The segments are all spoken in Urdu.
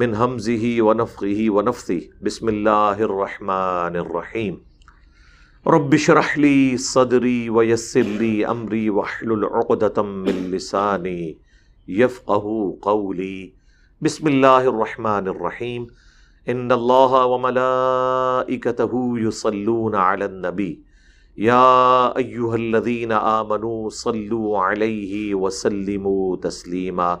من حمزه ونفخه ونفثه بسم الله الرحمن الرحيم رب اشرح لي صدري ويسر لي امري واحلل عقدة من لساني يفقهوا قولي بسم الله الرحمن الرحيم ان الله وملائكته يصلون على النبي يا ايها الذين امنوا صلوا عليه وسلموا تسليما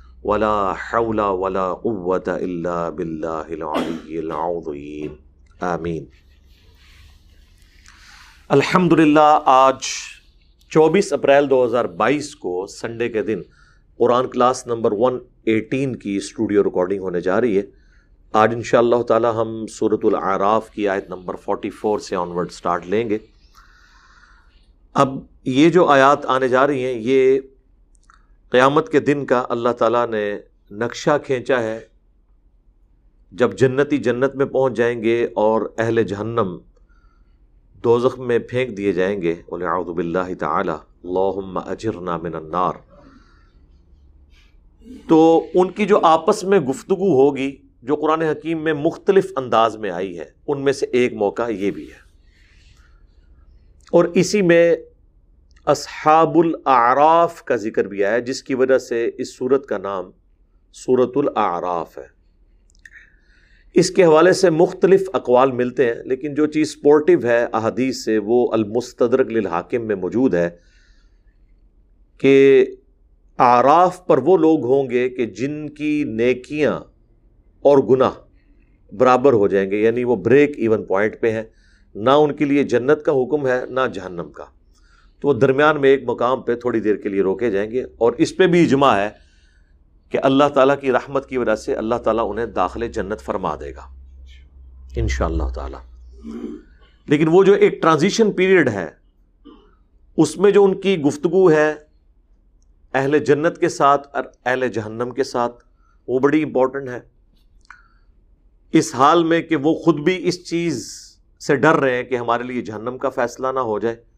ولا حول ولا قوة إلا بالله العلي العظيم. آمین. الحمدللہ، آج چوبیس اپریل دو ہزار بائیس کو سنڈے کے دن Quran class number one eighteen کی اسٹوڈیو ریکارڈنگ ہونے جا رہی ہے۔ آج ان شاء اللہ تعالی ہم صورت العراف کی آیت نمبر فورٹی فور سے آنورڈ سٹارٹ لیں گے۔ اب یہ جو آیات آنے جا رہی ہیں، یہ قیامت کے دن کا اللہ تعالیٰ نے نقشہ کھینچا ہے۔ جب جنتی جنت میں پہنچ جائیں گے اور اہل جہنم دوزخ میں پھینک دیے جائیں گے اعوذ باللہ تعالی اللہم اجرنا من النار۔ تو ان کی جو آپس میں گفتگو ہوگی، جو قرآن حکیم میں مختلف انداز میں آئی ہے، ان میں سے ایک موقع یہ بھی ہے۔ اور اسی میں اصحاب الاعراف کا ذکر بھی آیا جس کی وجہ سے اس صورت کا نام صورت الاعراف ہے۔ اس کے حوالے سے مختلف اقوال ملتے ہیں، لیکن جو چیز سپورٹو ہے احادیث سے، وہ المستدرک للحاکم میں موجود ہے کہ آراف پر وہ لوگ ہوں گے کہ جن کی نیکیاں اور گناہ برابر ہو جائیں گے یعنی وہ بریک ایون پوائنٹ پہ ہیں۔ نہ ان کے لیے جنت کا حکم ہے، نہ جہنم کا۔ تو وہ درمیان میں ایک مقام پہ تھوڑی دیر کے لیے روکے جائیں گے اور اس پہ بھی اجماع ہے کہ اللہ تعالیٰ کی رحمت کی وجہ سے اللہ تعالیٰ انہیں داخل جنت فرما دے گا۔ ان شاء اللہ تعالیٰ۔ لیکن وہ جو ایک ٹرانزیشن پیریڈ ہے، اس میں جو ان کی گفتگو ہے اہل جنت کے ساتھ اور اہل جہنم کے ساتھ، وہ بڑی امپورٹنٹ ہے۔ اس حال میں کہ وہ خود بھی اس چیز سے ڈر رہے ہیں کہ ہمارے لیے جہنم کا فیصلہ نہ ہو جائے۔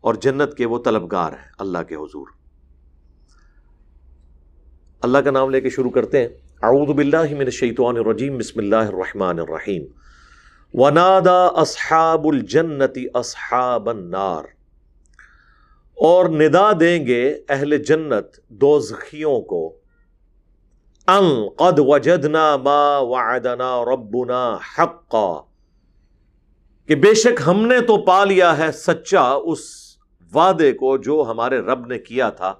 اور جنت کے وہ طلبگار ہیں، اللہ کے حضور۔ اللہ کا نام لے کے شروع کرتے ہیں۔ اعوذ باللہ من الشیطان الرجیم، بسم اللہ الرحمن الرحیم۔ ونادا اصحاب الجنت اصحاب النار۔ اور ندا دیں گے اہل جنت دو زخیوں کو۔ ان قد وجدنا ما وعدنا ربنا حقا۔ کہ بے شک ہم نے تو پا لیا ہے سچا اس وعدے کو جو ہمارے رب نے کیا تھا،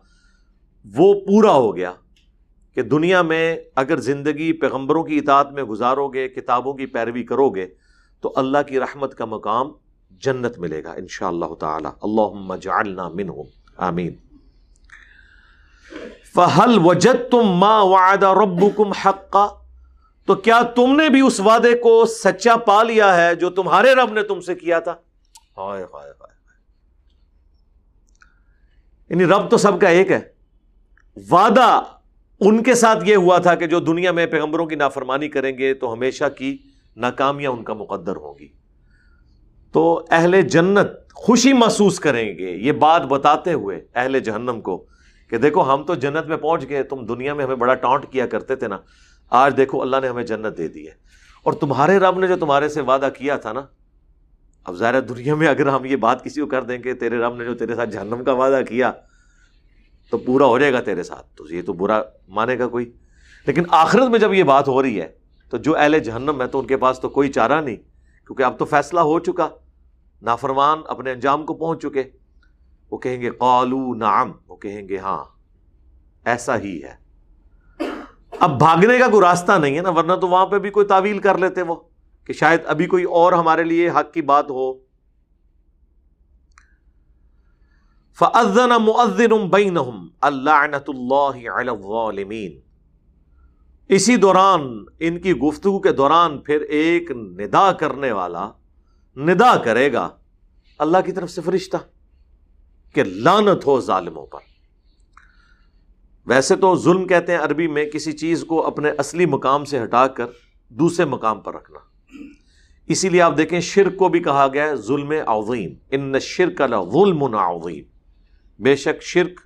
وہ پورا ہو گیا کہ دنیا میں اگر زندگی پیغمبروں کی اطاعت میں گزارو گے، کتابوں کی پیروی کرو گے، تو اللہ کی رحمت کا مقام جنت ملے گا ان شاء اللہ تعالی۔ اللہ جعلنا منہم۔ آمین۔ فہل وجد تم ماں وعدہ رب کم تو کیا تم نے بھی اس وعدے کو سچا پا لیا ہے جو تمہارے رب نے تم سے کیا تھا؟ ہائے ہائے ہائے۔ یعنی رب تو سب کا ایک ہے۔ وعدہ ان کے ساتھ یہ ہوا تھا کہ جو دنیا میں پیغمبروں کی نافرمانی کریں گے تو ہمیشہ کی ناکامیاں ان کا مقدر ہوگی تو اہل جنت خوشی محسوس کریں گے۔ یہ بات بتاتے ہوئے اہل جہنم کو کہ دیکھو ہم تو جنت میں پہنچ گئے، تم دنیا میں ہمیں بڑا ٹانٹ کیا کرتے تھے نا، آج دیکھو اللہ نے ہمیں جنت دے دی ہے۔ اور تمہارے رب نے جو تمہارے سے وعدہ کیا تھا نا اب ظاہر دنیا میں اگر ہم یہ بات کسی کو کر دیں کہ تیرے رب نے جو تیرے ساتھ جہنم کا وعدہ کیا، تو پورا ہو جائے گا تیرے ساتھ۔ تو یہ تو برا مانے گا کوئی۔ لیکن آخرت میں جب یہ بات ہو رہی ہے، تو جو اہل جہنم ہے تو ان کے پاس تو کوئی چارہ نہیں، کیونکہ اب تو فیصلہ ہو چکا۔ نافرمان اپنے انجام کو پہنچ چکے۔ وہ کہیں گے، قالو نعم۔ وہ کہیں گے ہاں ایسا ہی ہے۔ اب بھاگنے کا کوئی راستہ نہیں ہے نا، ورنہ تو وہاں پہ بھی کوئی تعویل کر لیتے وہ۔ کہ شاید ابھی کوئی اور ہمارے لیے حق کی بات ہو۔ فَأَذَّنَ مُؤَذِّنٌ بَيْنَهُمْ اللَّعْنَةُ اللَّهِ عَلَى الظَّالِمِينَ۔ اسی دوران، ان کی گفتگو کے دوران پھر ایک ندا کرنے والا ندا کرے گا۔ اللہ کی طرف سے فرشتہ کہ لانت ہو ظالموں پر۔ ویسے تو ظلم کہتے ہیں عربی میں، کسی چیز کو اپنے اصلی مقام سے ہٹا کر دوسرے مقام پر رکھنا۔ اسی لیے آپ دیکھیں شرک کو بھی کہا گیا ہے ظلم عظیم، ان شرک ظلم عظیم۔ بے شک شرک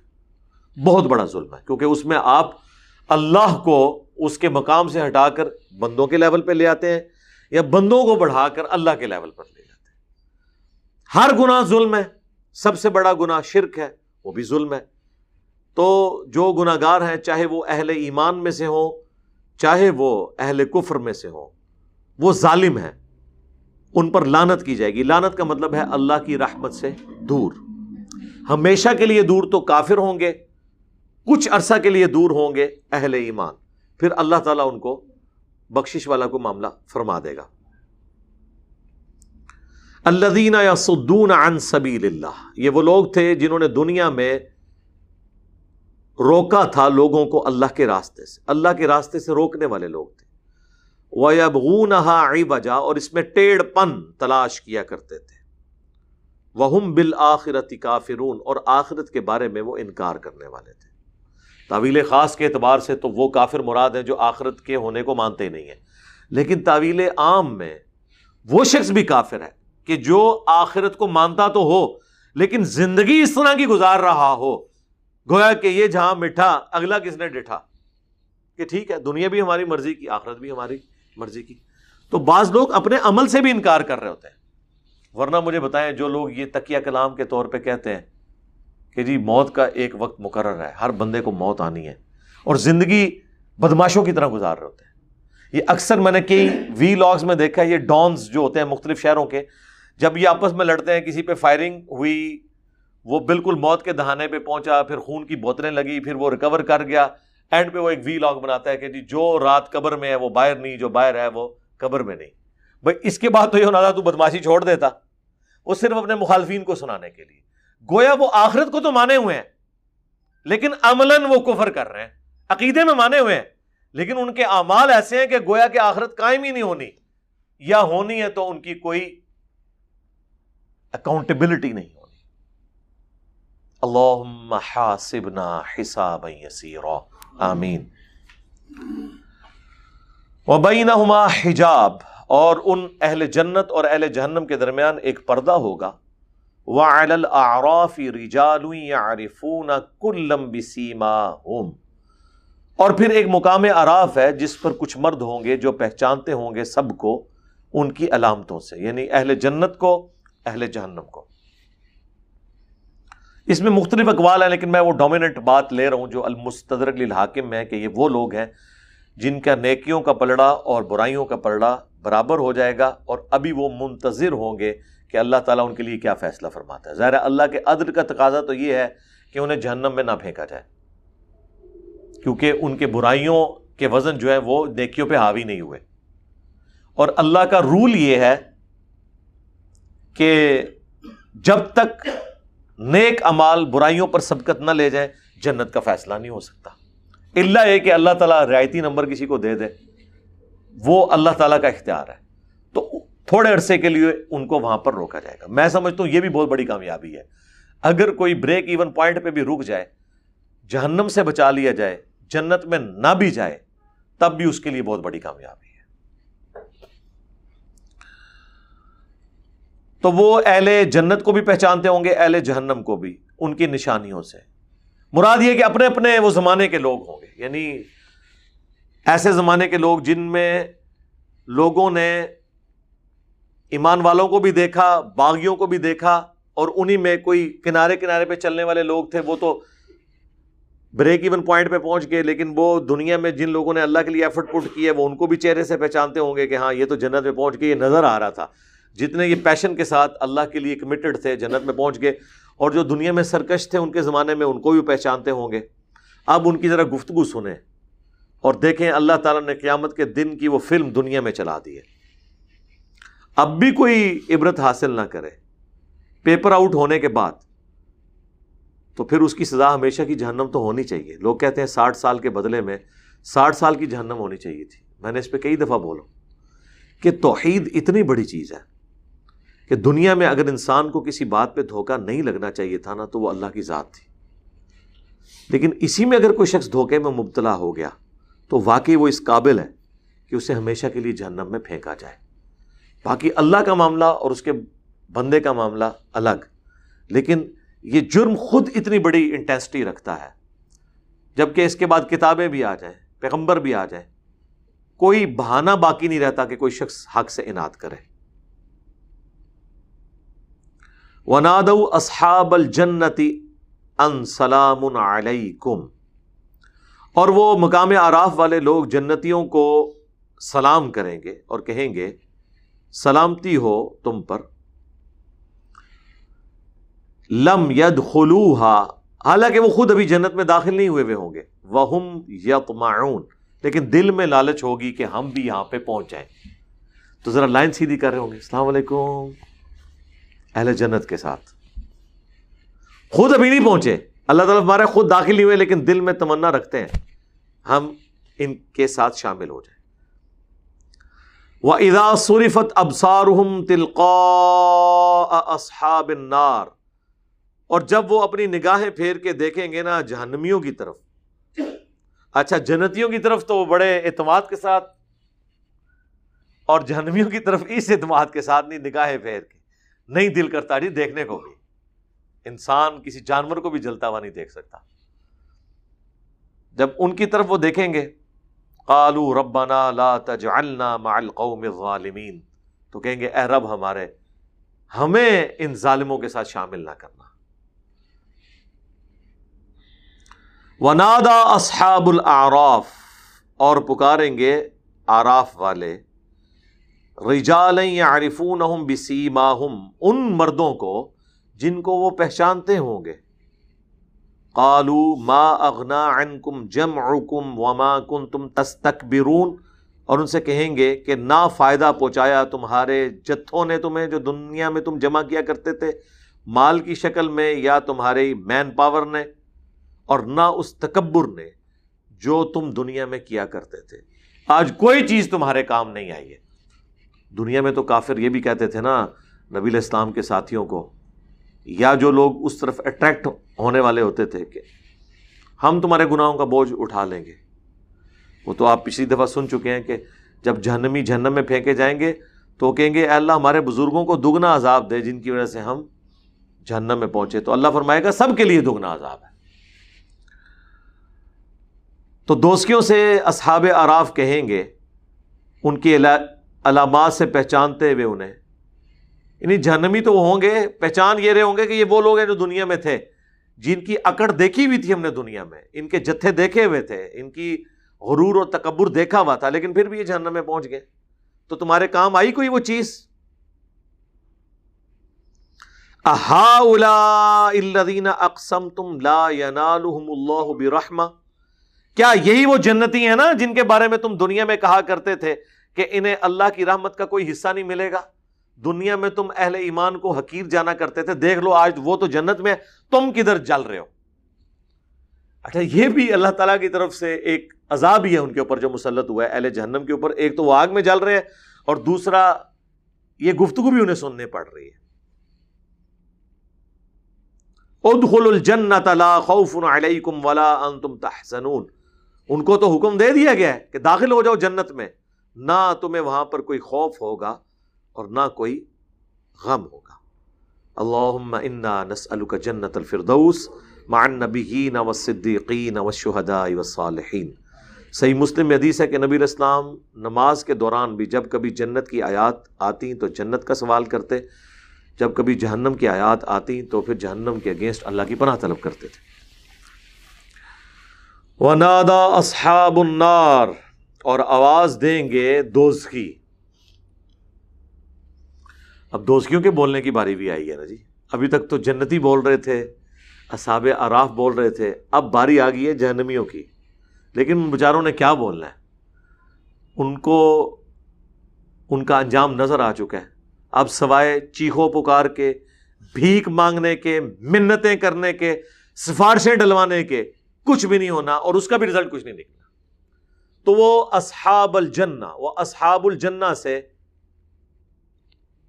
بہت بڑا ظلم ہے، کیونکہ اس میں آپ اللہ کو اس کے مقام سے ہٹا کر بندوں کے لیول پہ لے آتے ہیں یا بندوں کو بڑھا کر اللہ کے لیول پر لے جاتے ہیں۔ ہر گناہ ظلم ہے، سب سے بڑا گناہ شرک ہے، وہ بھی ظلم ہے۔ تو جو گناہ گار ہیں، چاہے وہ اہل ایمان میں سے ہوں، چاہے وہ اہل کفر میں سے ہوں وہ ظالم ہیں، ان پر لانت کی جائے گی۔ لانت کا مطلب ہے اللہ کی رحمت سے دور۔ ہمیشہ کے لیے دور تو کافر ہوں گے، کچھ عرصہ کے لیے دور ہوں گے اہل ایمان۔ پھر اللہ تعالیٰ ان کو بخشش والا کو معاملہ فرما دے گا۔ اللہ دینا یا سدون عن سبیل اللہ۔ یہ وہ لوگ تھے جنہوں نے دنیا میں روکا تھا لوگوں کو اللہ کے راستے سے۔ اللہ کے راستے سے روکنے والے لوگ تھے۔ وہ بجا اور اس میں ٹیڑھ پن تلاش کیا کرتے تھے۔ وہ بالآخرت کافرون اور آخرت کے بارے میں وہ انکار کرنے والے تھے۔ تعویل خاص کے اعتبار سے تو وہ کافر مراد ہیں جو آخرت کے ہونے کو مانتے نہیں ہیں۔ لیکن تعویل عام میں وہ شخص بھی کافر ہے کہ جو آخرت کو مانتا تو ہو، لیکن زندگی اس طرح کی گزار رہا ہو۔ گویا کہ یہ جہاں مٹھا، اگلا کس نے ڈٹھا؟ کہ ٹھیک ہے، دنیا بھی ہماری مرضی کی، آخرت بھی ہماری۔ مرضی کی۔ تو بعض لوگ اپنے عمل سے بھی انکار کر رہے ہوتے ہیں۔ ورنہ مجھے بتائیں جو لوگ یہ تکیہ کلام کے طور پہ کہتے ہیں کہ جی موت کا ایک وقت مقرر ہے، ہر بندے کو موت آنی ہے اور زندگی بدماشوں کی طرح گزار رہے ہوتے ہیں۔ یہ اکثر میں نے کئی وی لاگس میں دیکھا ہے، یہ ڈانس جو ہوتے ہیں مختلف شہروں کے، جب یہ آپس میں لڑتے ہیں، کسی پہ فائرنگ ہوئی، وہ بالکل موت کے دہانے پہ پہنچا، پھر خون کی بوتلیں لگی، پھر وہ ریکور کر گیا۔ اینڈ پہ وہ ایک وی لاگ بناتا ہے کہ جی جو رات قبر میں ہے وہ باہر نہیں، جو باہر ہے وہ قبر میں نہیں۔ بھائی، اس کے بعد تو یہ ہونا تھا تو بدماشی چھوڑ دیتا۔ وہ صرف اپنے مخالفین کو سنانے کے لیے۔ گویا وہ آخرت کو تو مانے ہوئے ہیں، لیکن عملاً وہ کفر کر رہے ہیں۔ عقیدے میں مانے ہوئے ہیں، لیکن ان کے اعمال ایسے ہیں کہ گویا کہ آخرت قائم ہی نہیں ہونی۔ یا ہونی ہے تو ان کی کوئی اکاؤنٹیبلٹی نہیں ہونی۔ اللہ حساب یسیرا۔ آمین۔ وبینہما حجاب، اور ان اہل جنت اور اہل جہنم کے درمیان ایک پردہ ہوگا۔ وَعَلَى الْأَعْرَافِ رِجَالٌ يَعْرِفُونَ كُلًّا بِسِيمَاهُمْ۔ اور پھر ایک مقام عراف ہے، جس پر کچھ مرد ہوں گے جو پہچانتے ہوں گے سب کو ان کی علامتوں سے یعنی اہل جنت کو، اہل جہنم کو۔ اس میں مختلف اقوال ہیں، لیکن میں وہ ڈومیننٹ بات لے رہا ہوں جو المستدرک للحاکم ہے کہ یہ وہ لوگ ہیں جن کا نیکیوں کا پلڑا اور برائیوں کا پلڑا برابر ہو جائے گا اور ابھی وہ منتظر ہوں گے کہ اللہ تعالیٰ ان کے لیے کیا فیصلہ فرماتا ہے۔ ظاہر اللہ کے عدل کا تقاضا تو یہ ہے کہ انہیں جہنم میں نہ پھینکا جائے، کیونکہ ان کے برائیوں کے وزن جو ہے وہ نیکیوں پہ حاوی نہیں ہوئے۔ اور اللہ کا رول یہ ہے کہ جب تک نیک امال برائیوں پر سبقت نہ لے جائیں، جنت کا فیصلہ نہیں ہو سکتا۔ اللہ یہ کہ اللہ تعالیٰ رعایتی نمبر کسی کو دے دے، وہ اللہ تعالیٰ کا اختیار ہے۔ تو تھوڑے عرصے کے لیے ان کو وہاں پر روکا جائے گا۔ میں سمجھتا ہوں یہ بھی بہت بڑی کامیابی ہے۔ اگر کوئی بریک ایون پوائنٹ پہ بھی رک جائے، جہنم سے بچا لیا جائے، جنت میں نہ بھی جائے، تب بھی اس کے لیے بہت بڑی کامیابی ہے تو وہ اہل جنت کو بھی پہچانتے ہوں گے، اہل جہنم کو بھی، ان کی نشانیوں سے۔ مراد یہ کہ اپنے اپنے وہ زمانے کے لوگ ہوں گے۔ یعنی ایسے زمانے کے لوگ جن میں لوگوں نے ایمان والوں کو بھی دیکھا، باغیوں کو بھی دیکھا، اور انہی میں کوئی کنارے کنارے پہ چلنے والے لوگ تھے، وہ تو بریک ایون پوائنٹ پہ پہنچ گئے، لیکن وہ دنیا میں جن لوگوں نے اللہ کے لیے ایفرٹ پٹ کیا وہ ان کو بھی چہرے سے پہچانتے ہوں گے کہ ہاں یہ تو جنت میں پہنچ کے یہ نظر آ رہا تھا۔ جتنے یہ پیشن کے ساتھ اللہ کے لیے کمیٹڈ تھے، جنت میں پہنچ گئے، اور جو دنیا میں سرکش تھے ان کے زمانے میں ان کو بھی پہچانتے ہوں گے۔ اب ان کی ذرا گفتگو سنیں اور دیکھیں اللہ تعالیٰ نے قیامت کے دن کی وہ فلم دنیا میں چلا دی ہے۔ اب بھی کوئی عبرت حاصل نہ کرے۔ پیپر آؤٹ ہونے کے بعد تو پھر اس کی سزا ہمیشہ کی جہنم تو ہونی چاہیے۔ لوگ کہتے ہیں ساٹھ سال کے بدلے میں ساٹھ سال کی جہنم ہونی چاہیے تھی۔ میں نے اس پہ کئی دفعہ بولا کہ توحید اتنی بڑی چیز ہے۔ کہ دنیا میں اگر انسان کو کسی بات پہ دھوکہ نہیں لگنا چاہیے تھا نا، تو وہ اللہ کی ذات تھی۔ لیکن اسی میں اگر کوئی شخص دھوکے میں مبتلا ہو گیا، تو واقعی وہ اس قابل ہے کہ اسے ہمیشہ کے لیے جہنم میں پھینکا جائے۔ باقی اللہ کا معاملہ اور اس کے بندے کا معاملہ الگ۔ لیکن یہ جرم خود اتنی بڑی انٹینسٹی رکھتا ہے۔ جبکہ اس کے بعد کتابیں بھی آ جائیں، پیغمبر بھی آ جائیں۔ کوئی بہانہ باقی نہیں رہتا کہ کوئی شخص حق سے انعد کرے۔ وناد اصحاب الجنتی ان سلام علیکم۔ اور وہ مقام آراف والے لوگ جنتیوں کو سلام کریں گے اور کہیں گے، سلامتی ہو تم پر۔ لم ید حالانکہ وہ خود ابھی جنت میں داخل نہیں ہوئے ہوئے ہوں گے۔ وہ لیکن دل میں لالچ ہوگی کہ ہم بھی یہاں پہ پہنچ جائیں۔ تو ذرا لائن سیدھی کر رہے ہوں گے۔ السلام علیکم۔ اہل جنت کے ساتھ۔ خود ابھی نہیں پہنچے۔ اللہ تعالیٰ ہمارے خود داخل نہیں ہوئے، لیکن دل میں تمنا رکھتے ہیں۔ ہم ان کے ساتھ شامل ہو جائیں۔ وہ ادا سریفت ابسار تلقا اصحاب النار۔ اور جب وہ اپنی نگاہیں پھیر کے دیکھیں گے نا، جہنمیوں کی طرف۔ اچھا جنتیوں کی طرف تو وہ بڑے اعتماد کے ساتھ، اور جہنمیوں کی طرف اس اعتماد کے ساتھ نہیں، نگاہیں پھیر کے۔ نہیں دل کرتا جی دیکھنے کو بھی۔ انسان کسی جانور کو بھی جلتا ہوا نہیں دیکھ سکتا۔ جب ان کی طرف وہ دیکھیں گے، قالو ربنا لا تجعلنا مع القوم الظالمین۔ تو کہیں گے، اے رب ہمارے، ہمیں ان ظالموں کے ساتھ شامل نہ کرنا۔ ونادا اصحاب الاعراف، اور پکاریں گے آراف والے۔ رجال یعرفونہم بسیماہم، ان مردوں کو جن کو وہ پہچانتے ہوں گے۔ قالو ما اغنا عنکم جمعکم وما کنتم تستکبرون اور ان سے کہیں گے کہ نہ فائدہ پہنچایا تمہارے جتھوں نے تمہیں جو دنیا میں تم جمع کیا کرتے تھے۔ مال کی شکل میں یا تمہارے مین پاور نے۔ اور نہ اس تکبر نے جو تم دنیا میں کیا کرتے تھے۔ آج کوئی چیز تمہارے کام نہیں آئی ہے۔ دنیا میں تو کافر یہ بھی کہتے تھے نا نبی الاسلام کے ساتھیوں کو، یا جو لوگ اس طرف اٹریکٹ ہونے والے ہوتے تھے کہ ہم تمہارے گناہوں کا بوجھ اٹھا لیں گے۔ وہ تو آپ پچھلی دفعہ سن چکے ہیں کہ جب جہنمی جہنم میں پھینکے جائیں گے تو کہیں گے، اے اللہ ہمارے بزرگوں کو دگنا عذاب دے جن کی وجہ سے ہم جہنم میں پہنچے۔ تو اللہ فرمائے گا، سب کے لیے دگنا عذاب ہے۔ تو دوستیوں سے اصحاب عراف کہیں گے، ان کی علامات سے پہچانتے ہوئے انہیں۔ یعنی جہنمی تو وہ ہوں گے، پہچان یہ رہے ہوں گے کہ یہ وہ لوگ ہیں جو دنیا میں تھے، جن کی اکڑ دیکھی ہوئی تھی ہم نے دنیا میں۔ ان کے جتھے دیکھے ہوئے تھے، ان کی غرور اور تکبر دیکھا ہوا تھا، لیکن پھر بھی یہ جہنم میں پہنچ گئے۔ تو تمہارے کام آئی کوئی وہ چیز؟ اقسم تم لا اللہ برحمہ۔ کیا یہی وہ جنتی ہیں نا جن کے بارے میں تم دنیا میں کہا کرتے تھے؟ کہ انہیں اللہ کی رحمت کا کوئی حصہ نہیں ملے گا۔ دنیا میں تم اہل ایمان کو حقیر جانا کرتے تھے۔ دیکھ لو، آج وہ تو جنت میں تم کدھر جل رہے ہو؟ اچھا یہ بھی اللہ تعالیٰ کی طرف سے ایک عذاب ہی ہے ان کے اوپر جو مسلط ہوا ہے۔ اہل جہنم کے اوپر ایک تو وہ آگ میں جل رہے ہیں اور دوسرا، یہ گفتگو بھی انہیں سننے پڑ رہی ہے۔ ادخل الجنت لا خوف علیکم ولا انتم تحزنون۔ ان کو تو حکم دے دیا گیا ہے کہ داخل ہو جاؤ جنت میں۔ نہ تمہیں وہاں پر کوئی خوف ہوگا اور نہ کوئی غم ہوگا۔ اللہم انا نسألک جنت الفردوس مع النبیین والصدیقین والشہداء والصالحین۔ صحیح مسلم حدیث ہے کہ نبی اسلام نماز کے دوران بھی جب کبھی جنت کی آیات آتی تو جنت کا سوال کرتے، جب کبھی جہنم کی آیات آتی تو پھر جہنم کے اگینسٹ اللہ کی پناہ طلب کرتے تھے۔ ونادا اصحاب النار اور آواز دیں گے دوزخی۔ اب دوزخیوں کے بولنے کی باری بھی آئی ہے نا جی۔ ابھی تک تو جنتی بول رہے تھے، اصحاب عراف بول رہے تھے، اب باری آ گئی ہے جہنمیوں کی۔ لیکن ان بیچاروں نے کیا بولنا ہے؟ ان کو، ان کا انجام نظر آ چکا ہے۔ اب سوائے چیخو پکار کے، بھیک مانگنے کے، منتیں کرنے کے، سفارشیں ڈلوانے کے، کچھ بھی نہیں ہونا اور اس کا بھی رزلٹ کچھ نہیں نکلا۔ تو وہ اصحاب الجنہ، وہ اصحاب الجنہ سے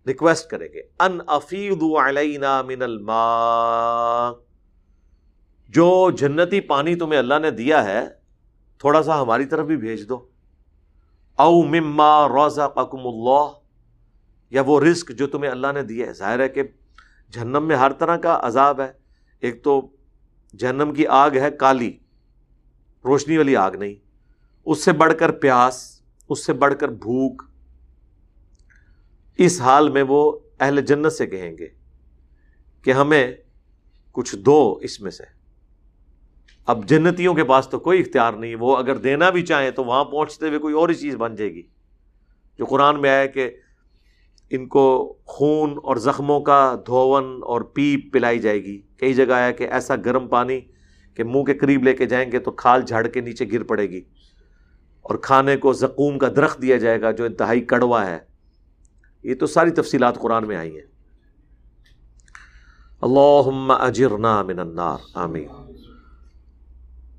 ریکویسٹ کریں گے، ان افید علینا من الماء۔ جو جنتی پانی تمہیں اللہ نے دیا ہے، تھوڑا سا ہماری طرف بھی بھیج دو۔ او مما روزہ اللہ، یا وہ رزق جو تمہیں اللہ نے دیا ہے۔ ظاہر ہے کہ جہنم میں ہر طرح کا عذاب ہے۔ ایک تو جہنم کی آگ ہے کالی، روشنی والی آگ نہیں۔ اس سے بڑھ کر پیاس، اس سے بڑھ کر بھوک، اس حال میں وہ اہل جنت سے کہیں گے کہ ہمیں کچھ دو اس میں سے۔ اب جنتیوں کے پاس تو کوئی اختیار نہیں، وہ اگر دینا بھی چاہیں تو وہاں پہنچتے ہوئے کوئی اور ہی چیز بن جائے گی۔ جو قرآن میں آئے کہ ان کو خون اور زخموں کا دھون اور پیپ پلائی جائے گی۔ کئی جگہ آیا کہ ایسا گرم پانی کہ منہ کے قریب لے کے جائیں گے تو کھال جھاڑ کے نیچے گر پڑے گی۔ اور کھانے کو زقوم کا درخت دیا جائے گا جو انتہائی کڑوا ہے۔ یہ تو ساری تفصیلات قرآن میں آئی ہیں۔ اللہ اجرنا من النار۔ آمین۔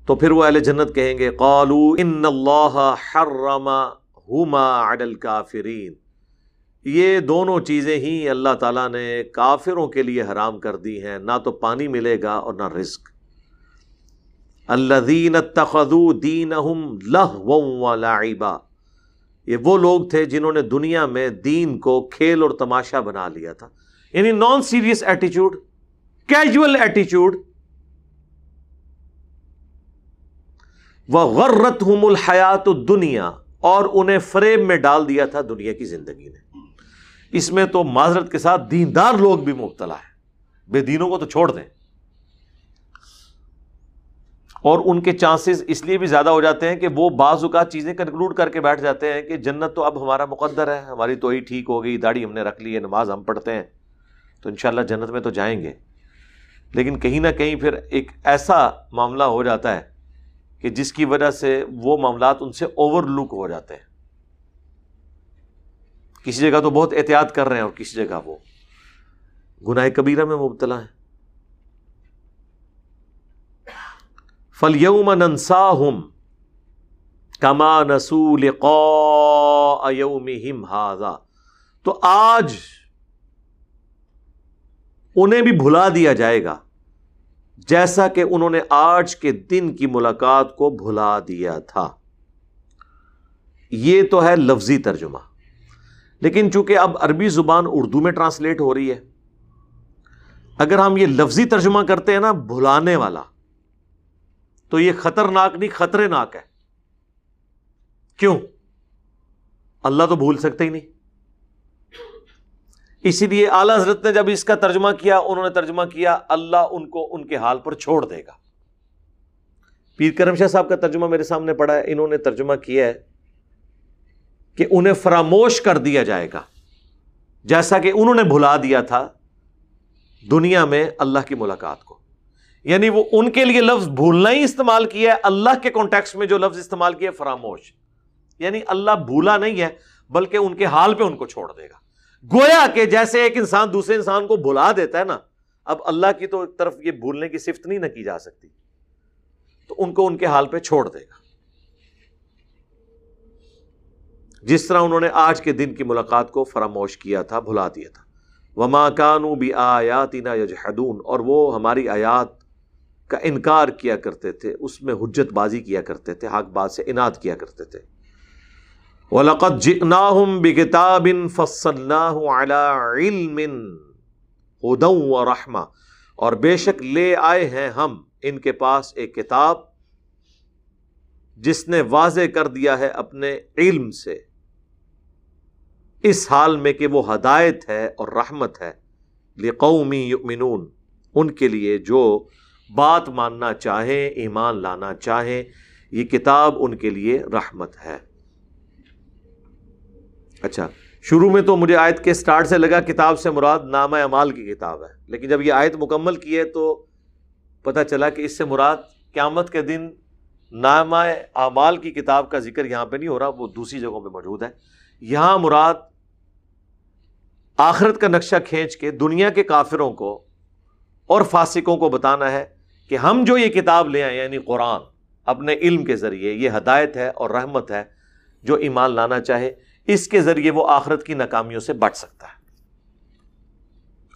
تو پھر وہ اہل جنت کہیں گے قالو ان اللہ حرم ہما علی الکافرین۔ یہ دونوں چیزیں ہی اللہ تعالیٰ نے کافروں کے لیے حرام کر دی ہیں۔ نہ تو پانی ملے گا اور نہ رزق۔ اللہ دین تخدو دین لعبا۔ یہ وہ لوگ تھے جنہوں نے دنیا میں دین کو کھیل اور تماشا بنا لیا تھا۔ یعنی نان سیریس ایٹیچیوڈ، کیجول ایٹیچیوڈ۔ وہ غرت ہم الحیات دنیا اور انہیں فریب میں ڈال دیا تھا دنیا کی زندگی نے۔ اس میں تو معذرت کے ساتھ دیندار لوگ بھی مبتلا ہے بے دینوں کو تو چھوڑ دیں۔ اور ان کے چانسز اس لیے بھی زیادہ ہو جاتے ہیں کہ وہ بعض اوقات چیزیں کنکلوڈ کر کے بیٹھ جاتے ہیں کہ جنت تو اب ہمارا مقدر ہے، ہماری تو ہی ٹھیک ہو گئی داڑھی ہم نے رکھ لی ہے، نماز ہم پڑھتے ہیں۔ تو انشاءاللہ جنت میں تو جائیں گے۔ لیکن کہیں نہ کہیں پھر ایک ایسا معاملہ ہو جاتا ہے کہ جس کی وجہ سے وہ معاملات ان سے اوور لک ہو جاتے ہیں۔ کسی جگہ تو بہت احتیاط کر رہے ہیں اور کسی جگہ وہ۔ گناہ کبیرہ میں مبتلا ہے فل یوم ننسا ہم کما نسول ہاضا تو آج انہیں بھی بھلا دیا جائے گا، جیسا کہ انہوں نے آج کے دن کی ملاقات کو بھلا دیا تھا۔ یہ تو ہے لفظی ترجمہ۔ لیکن چونکہ اب عربی زبان اردو میں ٹرانسلیٹ ہو رہی ہے، اگر ہم یہ لفظی ترجمہ کرتے ہیں نا، بھلانے والا۔ تو یہ خطرناک نہیں خطرے ناک ہے۔ کیوں؟ اللہ تو بھول سکتے ہی نہیں۔ اسی لیے اعلی حضرت نے جب اس کا ترجمہ کیا، انہوں نے ترجمہ کیا، اللہ ان کو ان کے حال پر چھوڑ دے گا۔ پیر کرم شاہ صاحب کا ترجمہ میرے سامنے پڑا ہے، انہوں نے ترجمہ کیا ہے کہ انہیں فراموش کر دیا جائے گا۔ جیسا کہ انہوں نے بھلا دیا تھا دنیا میں اللہ کی ملاقات کو۔ یعنی وہ ان کے لیے لفظ بھولنا ہی استعمال کیا ہے، اللہ کے کانٹیکس میں جو لفظ استعمال کیا فراموش۔ یعنی اللہ بھولا نہیں ہے، بلکہ ان کے حال پہ ان کو چھوڑ دے گا۔ گویا کہ جیسے ایک انسان دوسرے انسان کو بھلا دیتا ہے نا، اب اللہ کی تو ایک طرف یہ بھولنے کی صفت نہیں نہ کی جا سکتی، تو ان کو ان کے حال پہ چھوڑ دے گا۔ جس طرح انہوں نے آج کے دن کی ملاقات کو فراموش کیا تھا، بھلا دیا تھا۔ وما کانو بھی آیاتنا یجحدون اور وہ ہماری آیات کا انکار کیا کرتے تھے، اس میں حجت بازی کیا کرتے تھے، حق بات سے انعد کیا کرتے تھے۔ وَلَقَدْ جِئْنَاهُمْ بِكِتَابٍ فَصَّلْنَاهُ عَلَىٰ عِلْمٍ، هُدًى وَرَحْمَةً۔ اور بے شک لے آئے ہیں ہم ان کے پاس ایک کتاب، جس نے واضح کر دیا ہے اپنے علم سے۔ اس حال میں کہ وہ ہدایت ہے اور رحمت ہے لقومی یؤمنون ان کے لیے جو بات ماننا چاہیں ایمان لانا چاہیں یہ کتاب ان کے لیے رحمت ہے۔ اچھا شروع میں تو مجھے آیت کے سٹارٹ سے لگا، کتاب سے مراد نام اعمال کی کتاب ہے۔ لیکن جب یہ آیت مکمل کی ہے تو پتہ چلا کہ اس سے مراد قیامت کے دن نام اعمال کی کتاب کا ذکر یہاں پہ نہیں ہو رہا، وہ دوسری جگہوں پہ موجود ہے۔ یہاں مراد آخرت کا نقشہ کھینچ کے دنیا کے کافروں کو اور فاسقوں کو بتانا ہے۔ کہ ہم جو یہ کتاب لے آئے یعنی قرآن، اپنے علم کے ذریعے، یہ ہدایت ہے اور رحمت ہے، جو ایمان لانا چاہے، اس کے ذریعے وہ آخرت کی ناکامیوں سے بچ سکتا ہے۔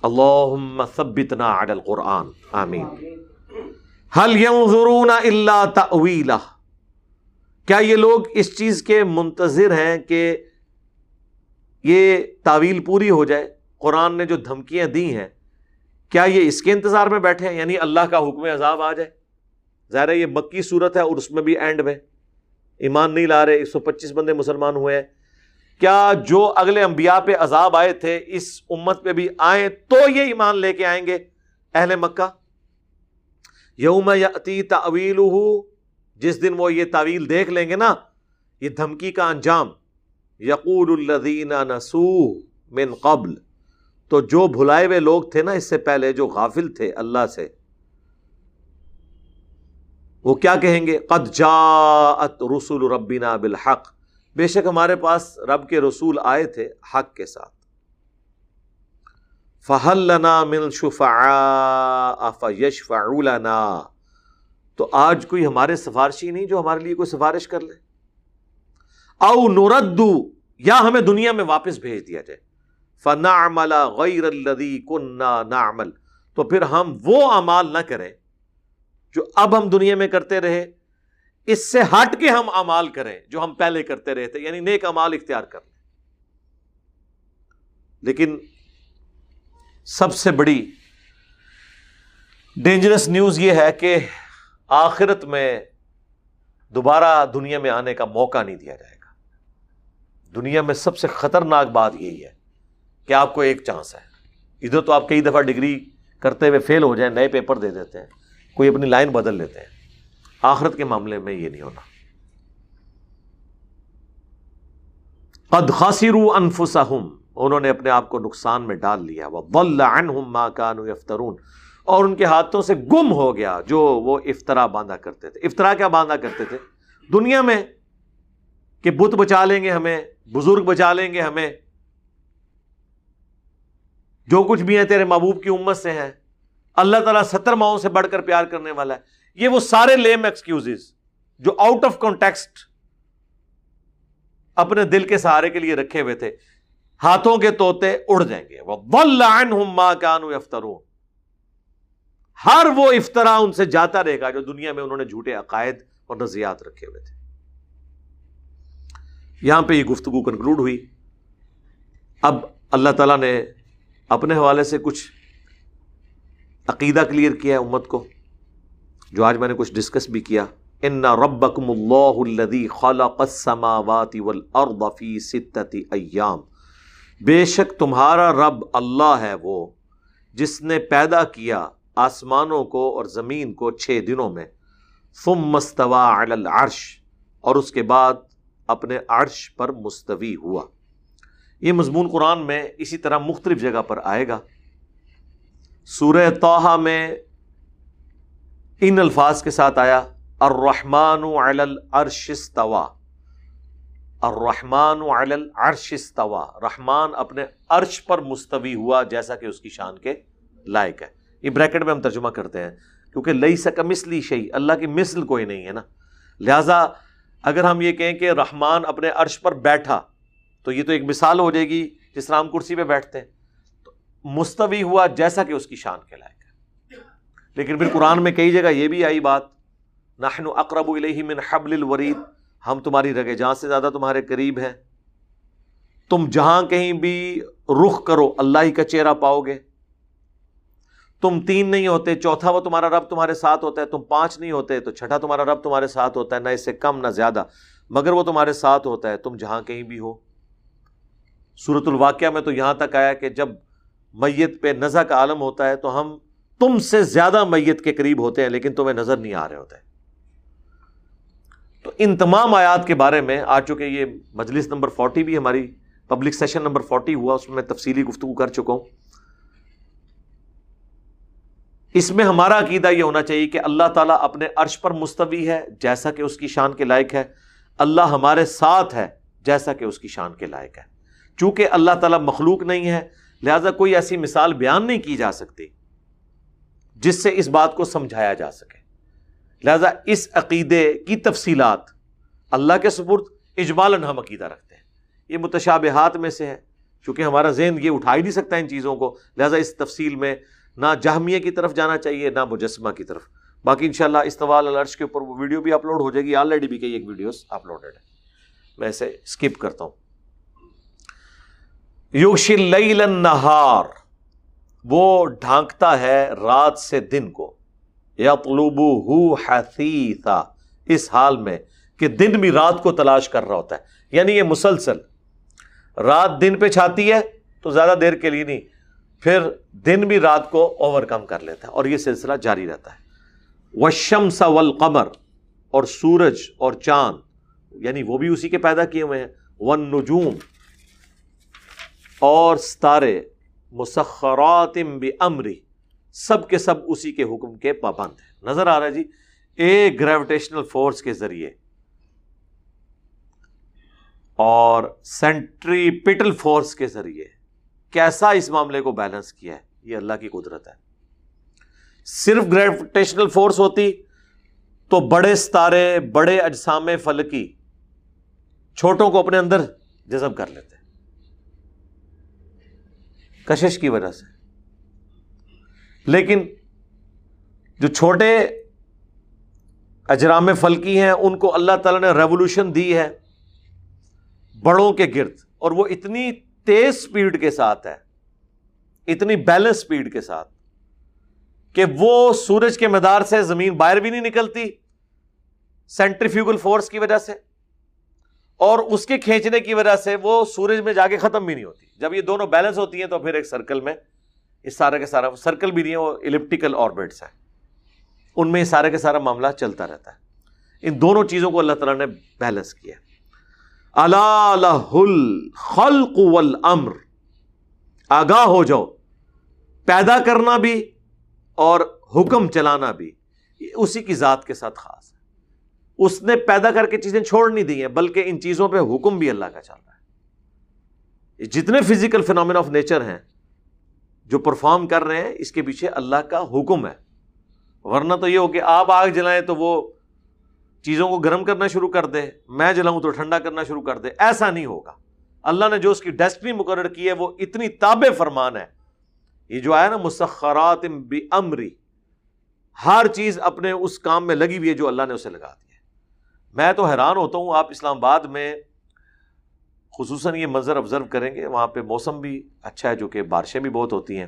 اللہ ثبتنا علی القرآن، آمین۔ حل ينظرون الا تأویلہ۔ کیا یہ لوگ اس چیز کے منتظر ہیں کہ یہ تعویل پوری ہو جائے؟ قرآن نے جو دھمکیاں دی ہیں کیا یہ اس کے انتظار میں بیٹھے ہیں؟ یعنی اللہ کا حکم عذاب آ جائے۔ ظاہر ہے یہ مکی صورت ہے اور اس میں بھی اینڈ میں۔ ایمان نہیں لا رہے، ایک سو پچیس بندے مسلمان ہوئے ہیں۔ کیا جو اگلے انبیاء پہ عذاب آئے تھے، اس امت پہ بھی آئیں تو یہ ایمان لے کے آئیں گے؟ اہل مکہ۔ یوم یا تعویل جس دن وہ یہ تعویل دیکھ لیں گے نا، یہ دھمکی کا انجام۔ یقول الدین نسو من قبل۔ تو جو بھلائے ہوئے لوگ تھے نا اس سے پہلے جو غافل تھے اللہ سے، وہ کیا کہیں گے؟ قد جاءت رسول ربنا بالحق۔ بے شک ہمارے پاس رب کے رسول آئے تھے حق کے ساتھ۔ فہل لنا مل شفا یش لنا۔ تو آج کوئی ہمارے سفارشی نہیں جو ہمارے لیے کوئی سفارش کر لے؟ او نوردو یا ہمیں دنیا میں واپس بھیج دیا جائے۔ فنا غیر الدی کن نعمل۔ تو پھر ہم وہ امال نہ کریں جو اب ہم دنیا میں کرتے رہے۔ اس سے ہٹ کے ہم امال کریں جو ہم پہلے کرتے رہے تھے یعنی نیک امال اختیار کر لیں لیکن سب سے بڑی ڈینجرس نیوز یہ ہے کہ آخرت میں دوبارہ دنیا میں آنے کا موقع نہیں دیا جائے گا۔ دنیا میں سب سے خطرناک بات یہی ہے کہ آپ کو ایک چانس ہے۔ ادھر تو آپ کئی دفعہ ڈگری کرتے ہوئے فیل ہو جائیں، نئے پیپر دے دیتے ہیں، کوئی اپنی لائن بدل لیتے ہیں۔ آخرت کے معاملے میں یہ نہیں ہونا۔ قد خاصرو انفسہم انہوں نے اپنے آپ کو نقصان میں ڈال لیا۔ وہ ما كانوا یفترون اور ان کے ہاتھوں سے گم ہو گیا جو وہ افطرا باندھا کرتے تھے۔ افطرا کیا باندھا کرتے تھے؟ دنیا میں کہ بت بچا لیں گے ہمیں، بزرگ بچا لیں گے ہمیں۔ جو کچھ بھی ہے تیرے محبوب کی امت سے ہے اللہ تعالیٰ ستر ماؤں سے بڑھ کر پیار کرنے والا ہے۔ یہ وہ سارے لیم ایکسکیوز جو آؤٹ آف کانٹیکسٹ اپنے دل کے سہارے کے لیے رکھے ہوئے تھے۔ ہاتھوں کے توتے اڑ جائیں گے۔ وہ ہر وہ افطرا ان سے جاتا رہے گا جو دنیا میں انہوں نے جھوٹے عقائد اور نظریات رکھے ہوئے تھے۔ یہاں پہ یہ گفتگو کنکلوڈ ہوئی۔ اب اللہ تعالیٰ نے اپنے حوالے سے کچھ عقیدہ کلیئر کیا ہے امت کو، جو آج میں نے کچھ ڈسکس بھی کیا۔ ان ربکم اللہ الذی خلق السماوات والارض فی ستت ایام بے شک تمہارا رب اللہ ہے وہ، جس نے پیدا کیا آسمانوں کو اور زمین کو چھ دنوں میں۔ ثم مستوا علی العرش۔ اور اس کے بعد اپنے عرش پر مستوی ہوا۔ یہ مضمون قرآن میں اسی طرح مختلف جگہ پر آئے گا۔ سورہ توحہ میں ان الفاظ کے ساتھ آیا، الرحمن علی العرش استوا الرحمن علی العرش استوا رحمان اپنے عرش پر مستوی ہوا جیسا کہ اس کی شان کے لائق ہے۔ یہ بریکٹ میں ہم ترجمہ کرتے ہیں، کیونکہ لئی سکا مسلی شہی اللہ کی مثل کوئی نہیں ہے نا۔ لہذا اگر ہم یہ کہیں کہ رحمان اپنے عرش پر بیٹھا تو یہ تو ایک مثال ہو جائے گی جس طرح ہم کرسی پہ بیٹھتے ہیں۔ تو مستوی ہوا جیسا کہ اس کی شان کے لائق ہے۔ لیکن پھر قرآن میں کئی جگہ یہ بھی آئی بات نحن اقرب الیہ من حبل الورید، ہم تمہاری رگے جہاں سے زیادہ تمہارے قریب ہیں۔ تم جہاں کہیں بھی رخ کرو، اللہ ہی کا چہرہ پاؤ گے۔ تم تین نہیں ہوتے، چوتھا وہ تمہارا رب تمہارے ساتھ ہوتا ہے۔ تم پانچ نہیں ہوتے، تو چھٹا تمہارا رب تمہارے ساتھ ہوتا ہے، نہ اس سے کم، نہ زیادہ۔ مگر وہ تمہارے ساتھ ہوتا ہے، تم جہاں کہیں بھی ہو۔ سورت الواقعہ میں تو یہاں تک آیا کہ جب میت پہ نظر کا عالم ہوتا ہے تو ہم تم سے زیادہ میت کے قریب ہوتے ہیں، لیکن تمہیں نظر نہیں آ رہے ہوتے۔ تو ان تمام آیات کے بارے میں آ چکے یہ مجلس نمبر فورٹی بھی ہماری پبلک سیشن نمبر فورٹی ہوا، اس میں تفصیلی گفتگو کر چکا ہوں۔ اس میں ہمارا عقیدہ یہ ہونا چاہیے کہ اللہ تعالیٰ اپنے عرش پر مستوی ہے، جیسا کہ اس کی شان کے لائق ہے۔ اللہ ہمارے ساتھ ہے، جیسا کہ اس کی شان کے لائق ہے۔ چونکہ اللہ تعالیٰ مخلوق نہیں ہے، لہذا کوئی ایسی مثال بیان نہیں کی جا سکتی جس سے اس بات کو سمجھایا جا سکے۔ لہذا اس عقیدے کی تفصیلات اللہ کے سپرد اجمال ہم عقیدہ رکھتے ہیں۔ یہ متشابہات میں سے ہے چونکہ ہمارا ذہن یہ اٹھا ہی نہیں سکتا ان چیزوں کو۔ لہذا اس تفصیل میں نہ جہمیہ کی طرف جانا چاہیے، نہ مجسمہ کی طرف۔ باقی انشاءاللہ استوال الرش کے اوپر وہ ویڈیو بھی اپلوڈ ہو جائے گی۔ آلریڈی بھی کئی ایک ویڈیوز اپلوڈیڈ ہے میں اسے اسکپ کرتا ہوں۔ یوشی یوشل نہار، وہ ڈھانکتا ہے رات سے دن کو۔ یا ہو اس حال میں کہ دن بھی رات کو تلاش کر رہا ہوتا ہے۔ یعنی یہ مسلسل، رات دن پہ چھاتی ہے تو زیادہ دیر کے لیے نہیں، پھر دن بھی رات کو اوور کم کر لیتا ہے اور یہ سلسلہ جاری رہتا ہے۔ وشم سول اور سورج اور چاند یعنی وہ بھی اسی کے پیدا کیے ہوئے ہیں۔ ون نجوم اور ستارے مسخرات امری سب کے سب اسی کے حکم کے پابند ہیں۔ نظر آ رہا ہے جی ایک گریویٹیشنل فورس کے ذریعے اور سینٹری پیٹل فورس کے ذریعے۔ کیسا اس معاملے کو بیلنس کیا ہے؟ یہ اللہ کی قدرت ہے۔ صرف گریویٹیشنل فورس ہوتی تو بڑے ستارے، بڑے اجسام فلکی چھوٹوں کو اپنے اندر جذب کر لیتے۔ کشش کی وجہ سے۔ لیکن جو چھوٹے اجرام فلکی ہیں، ان کو اللہ تعالی نے ریولیوشن دی ہے۔ بڑوں کے گرد۔ اور وہ اتنی تیز سپیڈ کے ساتھ ہے اتنی بیلنس سپیڈ کے ساتھ۔ کہ وہ سورج کے مدار سے زمین باہر بھی نہیں نکلتی۔ سینٹریفیوگل فورس کی وجہ سے۔ اور اس کے کھینچنے کی وجہ سے وہ سورج میں جا کے ختم بھی نہیں ہوتی۔ جب یہ دونوں بیلنس ہوتی ہیں تو پھر ایک سرکل میں اس سارے کے سارا سرکل بھی نہیں ہے وہ الیپٹیکل آربٹس ہیں۔ ان میں یہ سارے کا سارا معاملہ چلتا رہتا ہے۔ ان دونوں چیزوں کو اللہ تعالیٰ نے بیلنس کیا۔ اللہ خلق والامر۔ آگاہ ہو جاؤ۔ پیدا کرنا بھی اور حکم چلانا بھی اسی کی ذات کے ساتھ خاص ہے۔ اس نے پیدا کر کے چیزیں چھوڑ نہیں دی ہیں، بلکہ ان چیزوں پہ حکم بھی اللہ کا چل رہا ہے۔ جتنے فزیکل فینومین آف نیچر ہیں جو پرفارم کر رہے ہیں، اس کے پیچھے اللہ کا حکم ہے۔ ورنہ تو یہ ہو کہ آپ آگ جلائیں تو وہ چیزوں کو گرم کرنا شروع کر دے، میں جلاؤں تو ٹھنڈا کرنا شروع کر دے۔ ایسا نہیں ہوگا۔ اللہ نے جو اس کی ڈیسٹنی مقرر کی ہے، وہ اتنی تاب فرمان ہے۔ یہ جو آیا نا، مسخرات امری ہر چیز اپنے اس کام میں لگی ہوئی ہے جو اللہ نے اسے لگا دی ہے۔ میں تو حیران ہوتا ہوں، آپ اسلام آباد میں خصوصاً یہ منظر آبزرو کریں گے، وہاں پہ موسم بھی اچھا ہے، جو کہ بارشیں بھی بہت ہوتی ہیں۔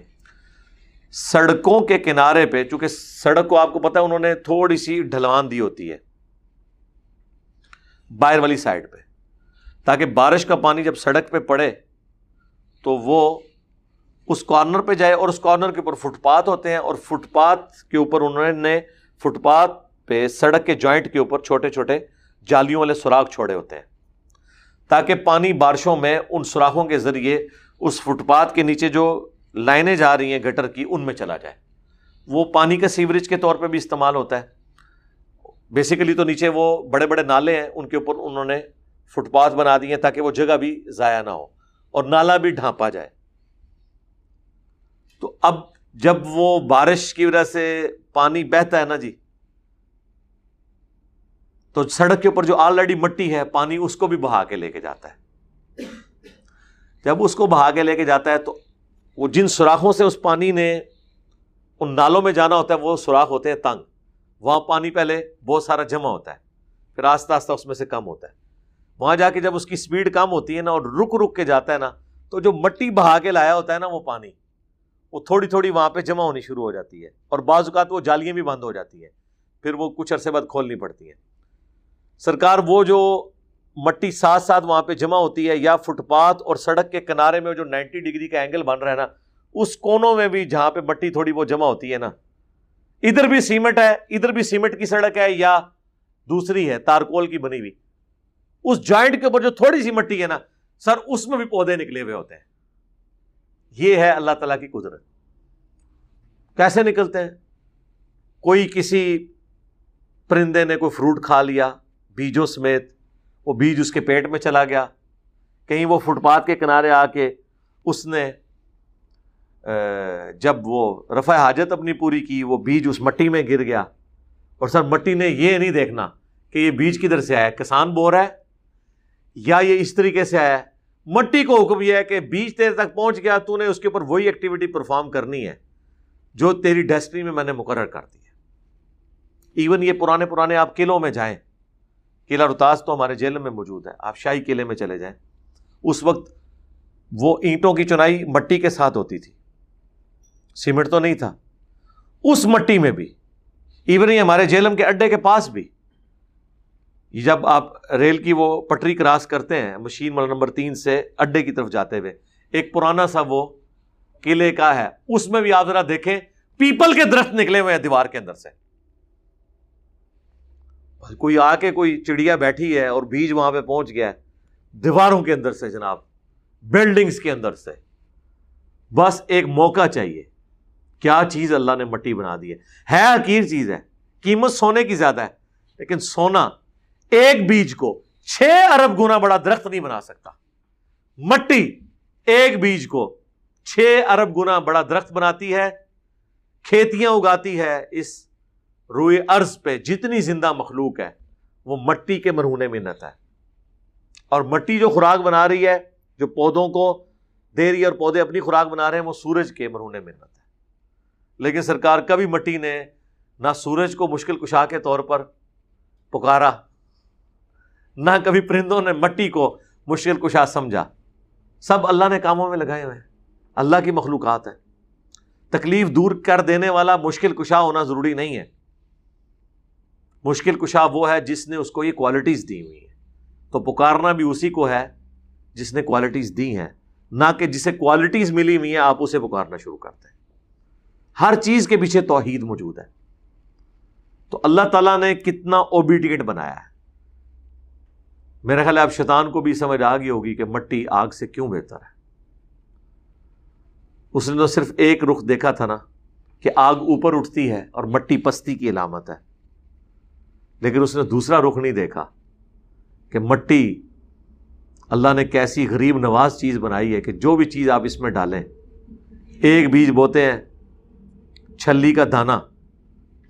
سڑکوں کے کنارے پہ، چونکہ سڑک کو آپ کو پتا ہے، انہوں نے تھوڑی سی ڈھلوان دی ہوتی ہے۔ باہر والی سائڈ پہ۔ تاکہ بارش کا پانی جب سڑک پہ پڑے، تو وہ اس کارنر پہ جائے اور اس کارنر کے اوپر فٹ پاتھ ہوتے ہیں۔ اور فٹ پاتھ کے اوپر انہوں نے فٹ پاتھ پہ، سڑک کے جوائنٹ کے اوپر چھوٹے چھوٹے جالیوں والے سوراخ چھوڑے ہوتے ہیں۔ تاکہ پانی بارشوں میں ان سوراخوں کے ذریعے اس فٹ پاتھ کے نیچے جو لائنیں جا رہی ہیں گٹر کی، ان میں چلا جائے۔ وہ پانی کا سیوریج کے طور پہ بھی استعمال ہوتا ہے۔ بیسیکلی تو نیچے وہ بڑے بڑے نالے ہیں، ان کے اوپر انہوں نے فٹ پاتھ بنا دیے تاکہ وہ جگہ بھی ضائع نہ ہو اور نالا بھی ڈھانپا جائے۔ تو اب جب وہ بارش کی وجہ سے پانی بہتا ہے نا جی تو سڑک کے اوپر جو آلریڈی مٹی ہے، پانی اس کو بھی بہا کے لے کے جاتا ہے۔ جب اس کو بہا کے لے کے جاتا ہے تو وہ جن سوراخوں سے اس پانی نے ان نالوں میں جانا ہوتا ہے، وہ سوراخ ہوتے ہیں تنگ۔ وہاں پانی پہلے بہت سارا جمع ہوتا ہے، پھر آہستہ آہستہ اس میں سے کم ہوتا ہے۔ وہاں جا کے جب اس کی اسپیڈ کم ہوتی ہے نا اور رک رک کے جاتا ہے نا، تو جو مٹی بہا کے لایا ہوتا ہے نا وہ پانی، وہ تھوڑی تھوڑی وہاں پہ جمع ہونی شروع ہو جاتی ہے۔ اور بعض اوقات وہ جالیاں بھی بند ہو جاتی ہیں، پھر وہ کچھ عرصے بعد کھولنی پڑتی ہیں۔ سرکار وہ جو مٹی ساتھ ساتھ وہاں پہ جمع ہوتی ہے یا فٹ پاتھ اور سڑک کے کنارے میں جو نائنٹی ڈگری کا اینگل بن رہا ہے نا، اس کونوں میں بھی جہاں پہ مٹی تھوڑی وہ جمع ہوتی ہے نا۔ ادھر بھی سیمنٹ ہے، ادھر بھی سیمنٹ کی سڑک ہے یا دوسری ہے، تارکول کی بنی ہوئی۔ اس جوائنٹ کے اوپر جو تھوڑی سی مٹی ہے نا، سر، اس میں بھی پودے نکلے ہوئے ہوتے ہیں۔ یہ ہے اللہ تعالی کی قدرت۔ کیسے نکلتے ہیں؟ کوئی کسی پرندے نے کوئی فروٹ کھا لیا بیجوں سمیت وہ بیج اس کے پیٹ میں چلا گیا۔ کہیں وہ فٹ پاتھ کے کنارے آ کے اس نے جب وہ رفع حاجت اپنی پوری کی، وہ بیج اس مٹی میں گر گیا۔ اور سر، مٹی نے یہ نہیں دیکھنا کہ یہ بیج کدھر سے آیا کسان بو رہا ہے یا یہ اس طریقے سے آیا مٹی کو حکم یہ ہے کہ بیج تیرے تک پہنچ گیا، تو نے اس کے اوپر وہی ایکٹیویٹی پرفارم کرنی ہے جو تیری ڈیسٹنی میں میں نے مقرر کر دی ہے۔ ایون یہ پرانے پرانے آپ قلعوں میں جائیں۔ قلعہ رتاز تو ہمارے جیل میں موجود ہے آپ شاہی قلعے میں چلے جائیں۔ اس وقت وہ اینٹوں کی چنائی مٹی کے ساتھ ہوتی تھی۔ سیمنٹ تو نہیں تھا۔ اس مٹی میں بھی، ایون ہی ہمارے جیلم کے اڈے کے پاس بھی۔ جب آپ ریل کی وہ پٹری کراس کرتے ہیں، مشین والا نمبر تین سے اڈے کی طرف جاتے ہوئے، ایک پرانا سا وہ قلعے کا ہے۔ اس میں بھی آپ ذرا دیکھیں، پیپل کے درخت نکلے ہوئے ہیں دیوار کے اندر سے۔ کوئی آ کے کوئی چڑیا بیٹھی ہے اور بیج وہاں پہ پہنچ گیا ہے، دیواروں کے اندر سے جناب بلڈنگس کے اندر سے۔ بس ایک موقع چاہیے۔ کیا چیز اللہ نے مٹی بنا دی ہے؟ حقیر چیز ہے، قیمت سونے کی زیادہ ہے، لیکن سونا ایک بیج کو چھ ارب گنا بڑا درخت نہیں بنا سکتا۔ مٹی ایک بیج کو چھ ارب گنا بڑا درخت بناتی ہے، کھیتیاں اگاتی ہے، اس روئے ارض پہ جتنی زندہ مخلوق ہے، وہ مٹی کے مرہونے منت ہے۔ اور مٹی جو خوراک بنا رہی ہے، جو پودوں کو دے رہی ہے اور پودے اپنی خوراک بنا رہے ہیں، وہ سورج کے مرہونے منت ہے۔ لیکن سرکار کبھی مٹی نے نہ سورج کو مشکل کشا کے طور پر پکارا، نہ کبھی پرندوں نے مٹی کو مشکل کشا سمجھا۔ سب اللہ نے کاموں میں لگائے ہوئے ہیں۔ اللہ کی مخلوقات ہیں۔ تکلیف دور کر دینے والا مشکل کشا ہونا ضروری نہیں ہے۔ مشکل کشا وہ ہے جس نے اس کو یہ کوالٹیز دی ہوئی ہیں۔ تو پکارنا بھی اسی کو ہے جس نے کوالٹیز دی ہیں۔ نہ کہ جسے کوالٹیز ملی ہوئی ہیں، آپ اسے پکارنا شروع کرتے ہیں۔ ہر چیز کے پیچھے توحید موجود ہے۔ تو اللہ تعالیٰ نے کتنا اوبیڈینٹ بنایا ہے۔ میرا خیال ہے آپ شیطان کو بھی سمجھ آ گئی ہوگی کہ مٹی آگ سے کیوں بہتر ہے۔ اس نے تو صرف ایک رخ دیکھا تھا نا کہ آگ اوپر اٹھتی ہے اور مٹی پستی کی علامت ہے۔ لیکن اس نے دوسرا رخ نہیں دیکھا کہ مٹی اللہ نے کیسی غریب نواز چیز بنائی ہے کہ جو بھی چیز آپ اس میں ڈالیں۔ ایک بیج بوتے ہیں، چھلی کا دانا۔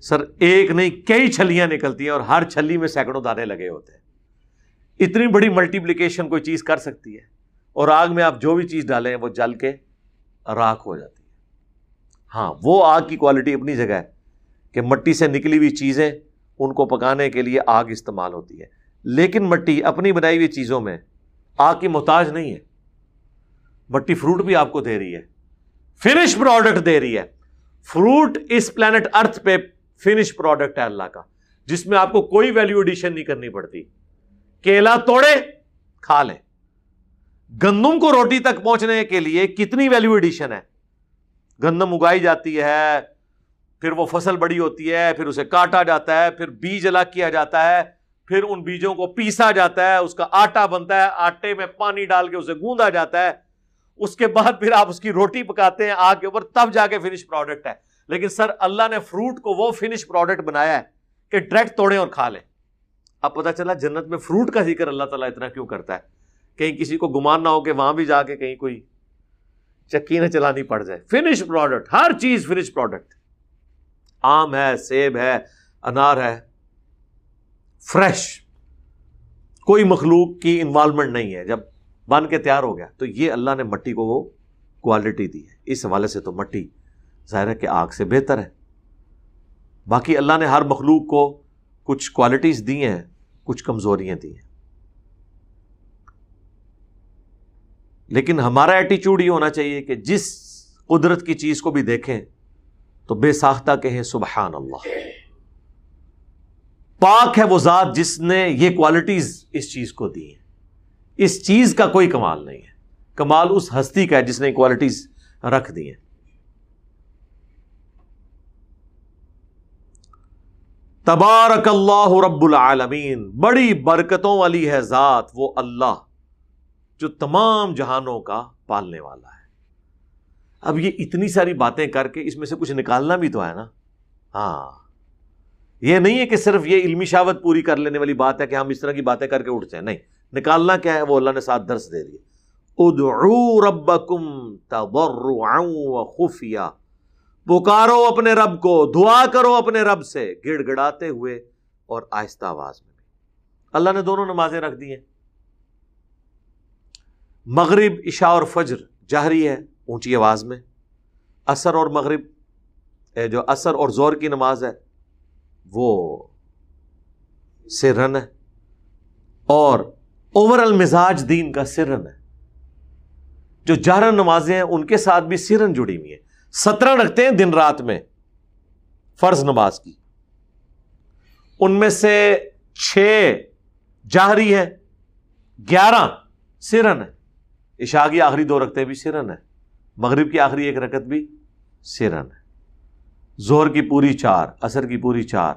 سر، ایک نہیں، کئی چھلیاں نکلتی ہیں اور ہر چھلی میں سینکڑوں دانے لگے ہوتے ہیں۔ اتنی بڑی ملٹیپلیکیشن کوئی چیز کر سکتی ہے۔ اور آگ میں آپ جو بھی چیز ڈالیں، وہ جل کے راکھ ہو جاتی ہے۔ ہاں وہ آگ کی کوالٹی اپنی جگہ ہے کہ مٹی سے نکلی ہوئی چیزیں ان کو پکانے کے لیے آگ استعمال ہوتی ہے۔ لیکن مٹی اپنی بنائی ہوئی چیزوں میں آگ کی محتاج نہیں ہے۔ مٹی فروٹ بھی آپ کو دے رہی ہے۔ فنش پروڈکٹ دے رہی ہے۔ فروٹ اس پلانٹ ارتھ پہ فنش پروڈکٹ ہے اللہ کا، جس میں آپ کو کوئی ویلو ایڈیشن نہیں کرنی پڑتی۔ کیلا توڑے، کھا لیں۔ گندم کو روٹی تک پہنچنے کے لیے کتنی ویلو ایڈیشن ہے؟ گندم اگائی جاتی ہے پھر وہ فصل بڑی ہوتی ہے، پھر اسے کاٹا جاتا ہے، پھر بیج الگ کیا جاتا ہے، پھر ان بیجوں کو پیسا جاتا ہے، اس کا آٹا بنتا ہے، آٹے میں پانی ڈال کے اسے گوندا جاتا ہے، اس کے بعد پھر آپ اس کی روٹی پکاتے ہیں، آگ کے اوپر تب جا کے فنش پروڈکٹ ہے۔ لیکن سر، اللہ نے فروٹ کو وہ فنش پروڈکٹ بنایا ہے کہ ڈائریکٹ توڑے اور کھا لیں۔ اب پتا چلا جنت میں فروٹ کا ذکر اللہ تعالیٰ اتنا کیوں کرتا ہے؟ کہیں کسی کو گمان نہ ہو کہ وہاں بھی جا کے کہیں کوئی چکی نہ چلانی پڑ جائے۔ فنش پروڈکٹ ہر چیز فنش پروڈکٹ آم ہے، سیب ہے، انار ہے۔ فریش کوئی مخلوق کی انوالومنٹ نہیں ہے۔ جب بن کے تیار ہو گیا، تو یہ اللہ نے مٹی کو وہ کوالٹی دی ہے۔ اس حوالے سے تو مٹی ظاہر ہے کہ آگ سے بہتر ہے۔ باقی اللہ نے ہر مخلوق کو کچھ کوالٹیز دی ہیں، کچھ کمزوریاں دی ہیں۔ لیکن ہمارا ایٹیچیوڈ یہ ہونا چاہیے کہ جس قدرت کی چیز کو بھی دیکھیں تو بے ساختہ کہیں سبحان اللہ۔ پاک ہے وہ ذات جس نے یہ کوالٹیز اس چیز کو دی ہیں۔ اس چیز کا کوئی کمال نہیں ہے۔ کمال اس ہستی کا ہے جس نے کوالٹیز رکھ دی ہیں۔ تبارک اللہ رب العالمین، بڑی برکتوں والی ہے ذات وہ اللہ جو تمام جہانوں کا پالنے والا ہے۔ اب یہ اتنی ساری باتیں کر کے اس میں سے کچھ نکالنا بھی تو ہے نا۔ ہاں۔ یہ نہیں ہے کہ صرف یہ علمی شاوت پوری کر لینے والی بات ہے کہ ہم اس طرح کی باتیں کر کے اٹھتے ہیں نہیں۔ نکالنا کیا ہے؟ وہ اللہ نے ساتھ درس دے دیے ادعو ربکم تضرعا وخفیا پکارو اپنے رب کو، دعا کرو اپنے رب سے۔ گڑ گڑاتے ہوئے اور آہستہ آواز میں۔ اللہ نے دونوں نمازیں رکھ دی ہیں۔ مغرب، عشاء اور فجر جہری ہے۔ اونچی آواز میں اثر اور مغرب جو اثر اور زور کی نماز ہے، وہ سرن ہے۔ اور اوور المزاج دین کا سرن ہے۔ جو جہرن نمازیں ہیں، ان کے ساتھ بھی سرن جڑی ہوئی ہیں۔ سترہ رکھتے ہیں دن رات میں فرض نماز کی۔ ان میں سے چھ جاہری ہے گیارہ سرن ہے عشاء کی آخری دو رکھتے بھی سرن ہے مغرب کی آخری ایک رکت بھی سرن ہے۔ زہر کی پوری چار اثر کی پوری چار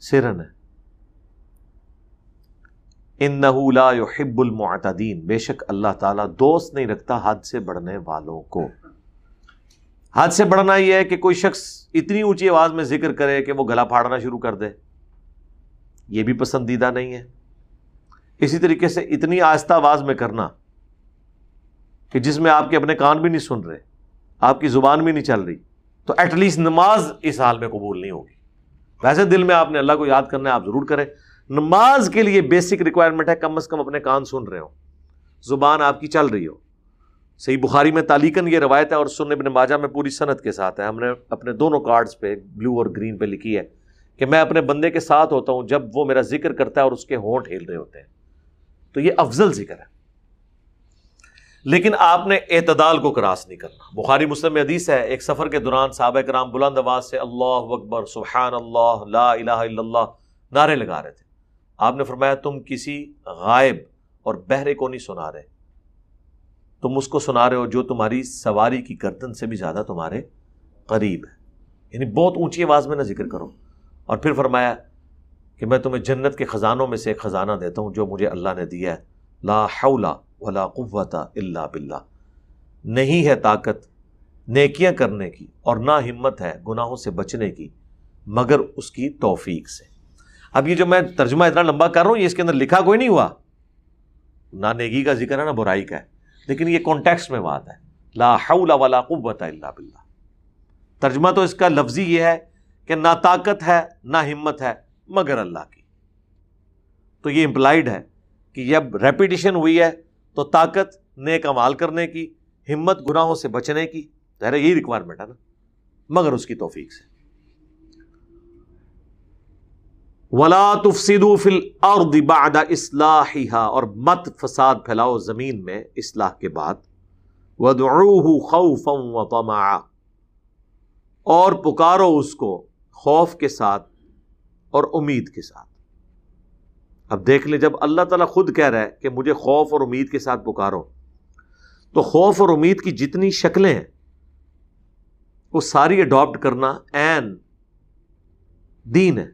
سرن ہے۔ ان لا يحب المعتدین۔ بے شک اللہ تعالیٰ دوست نہیں رکھتا حد سے بڑھنے والوں کو۔ حد سے بڑھنا یہ ہے کہ کوئی شخص اتنی اونچی آواز میں ذکر کرے کہ وہ گلا پھاڑنا شروع کر دے۔ یہ بھی پسندیدہ نہیں ہے۔ اسی طریقے سے اتنی آہستہ آواز میں کرنا کہ جس میں آپ کے اپنے کان بھی نہیں سن رہے، آپ کی زبان بھی نہیں چل رہی، تو ایٹ لیسٹ نماز اس حال میں قبول نہیں ہوگی۔ ویسے دل میں آپ نے اللہ کو یاد کرنا ہے، آپ ضرور کریں۔ نماز کے لیے بیسک ریکوائرمنٹ ہے، کم از کم اپنے کان سن رہے ہو زبان آپ کی چل رہی ہو۔ صحیح بخاری میں تالیکن یہ روایت ہے اور سن ابن ماجہ میں پوری صنعت کے ساتھ ہے۔ ہم نے اپنے دونوں کارڈز پہ بلو اور گرین پہ لکھی ہے کہ میں اپنے بندے کے ساتھ ہوتا ہوں جب وہ میرا ذکر کرتا ہے اور اس کے ہونٹ ہل رہے ہوتے ہیں۔ تو یہ افضل ذکر ہے۔ لیکن آپ نے اعتدال کو کراس نہیں کرنا۔ بخاری مسلم حدیث ہے، ایک سفر کے دوران صحابہ کرام بلند آواز سے اللہ اکبر، سبحان اللہ، لا الہ الا اللہ نعرے لگا رہے تھے۔ آپ نے فرمایا، تم کسی غائب اور بہرے کو نہیں سنا رہے۔ تم اس کو سنا رہے ہو جو تمہاری سواری کی گردن سے بھی زیادہ تمہارے قریب ہے۔ یعنی بہت اونچی آواز میں نہ ذکر کرو۔ اور پھر فرمایا کہ میں تمہیں جنت کے خزانوں میں سے ایک خزانہ دیتا ہوں جو مجھے اللہ نے دیا ہے۔ لا حول ولا قوت الا باللہ۔ نہیں ہے طاقت نیکیاں کرنے کی اور نہ ہمت ہے گناہوں سے بچنے کی، مگر اس کی توفیق سے۔ اب یہ جو میں ترجمہ اتنا لمبا کر رہا ہوں، یہ اس کے اندر لکھا کوئی نہیں ہوا۔ نہ نیگی کا ذکر ہے، نہ برائی کا ہے۔ لیکن یہ کانٹیکس میں بات ہے۔ لا حول ولا قوت الا باللہ۔ ترجمہ تو اس کا لفظی یہ ہے کہ نہ طاقت ہے، نہ ہمت ہے، مگر اللہ کی۔ تو یہ امپلائڈ ہے کہ جب ریپیٹیشن ہوئی ہے تو طاقت نیک امال کرنے کی، ہمت گناہوں سے بچنے کی، ظاہر یہی ریکوائرمنٹ ہے نا۔ مگر اس کی توفیق سے۔ ولا تفسدو فل اور بعد اصلاحها اور مت فساد پھیلاؤ زمین میں اصلاح کے بعد۔ ودعوه خوفا وطمعا، اور پکارو اس کو خوف کے ساتھ اور امید کے ساتھ۔ اب دیکھ لیں جب اللہ تعالیٰ خود کہہ رہا ہے کہ مجھے خوف اور امید کے ساتھ پکارو، تو خوف اور امید کی جتنی شکلیں ہیں، وہ ساری اڈاپٹ کرنا این دین ہے۔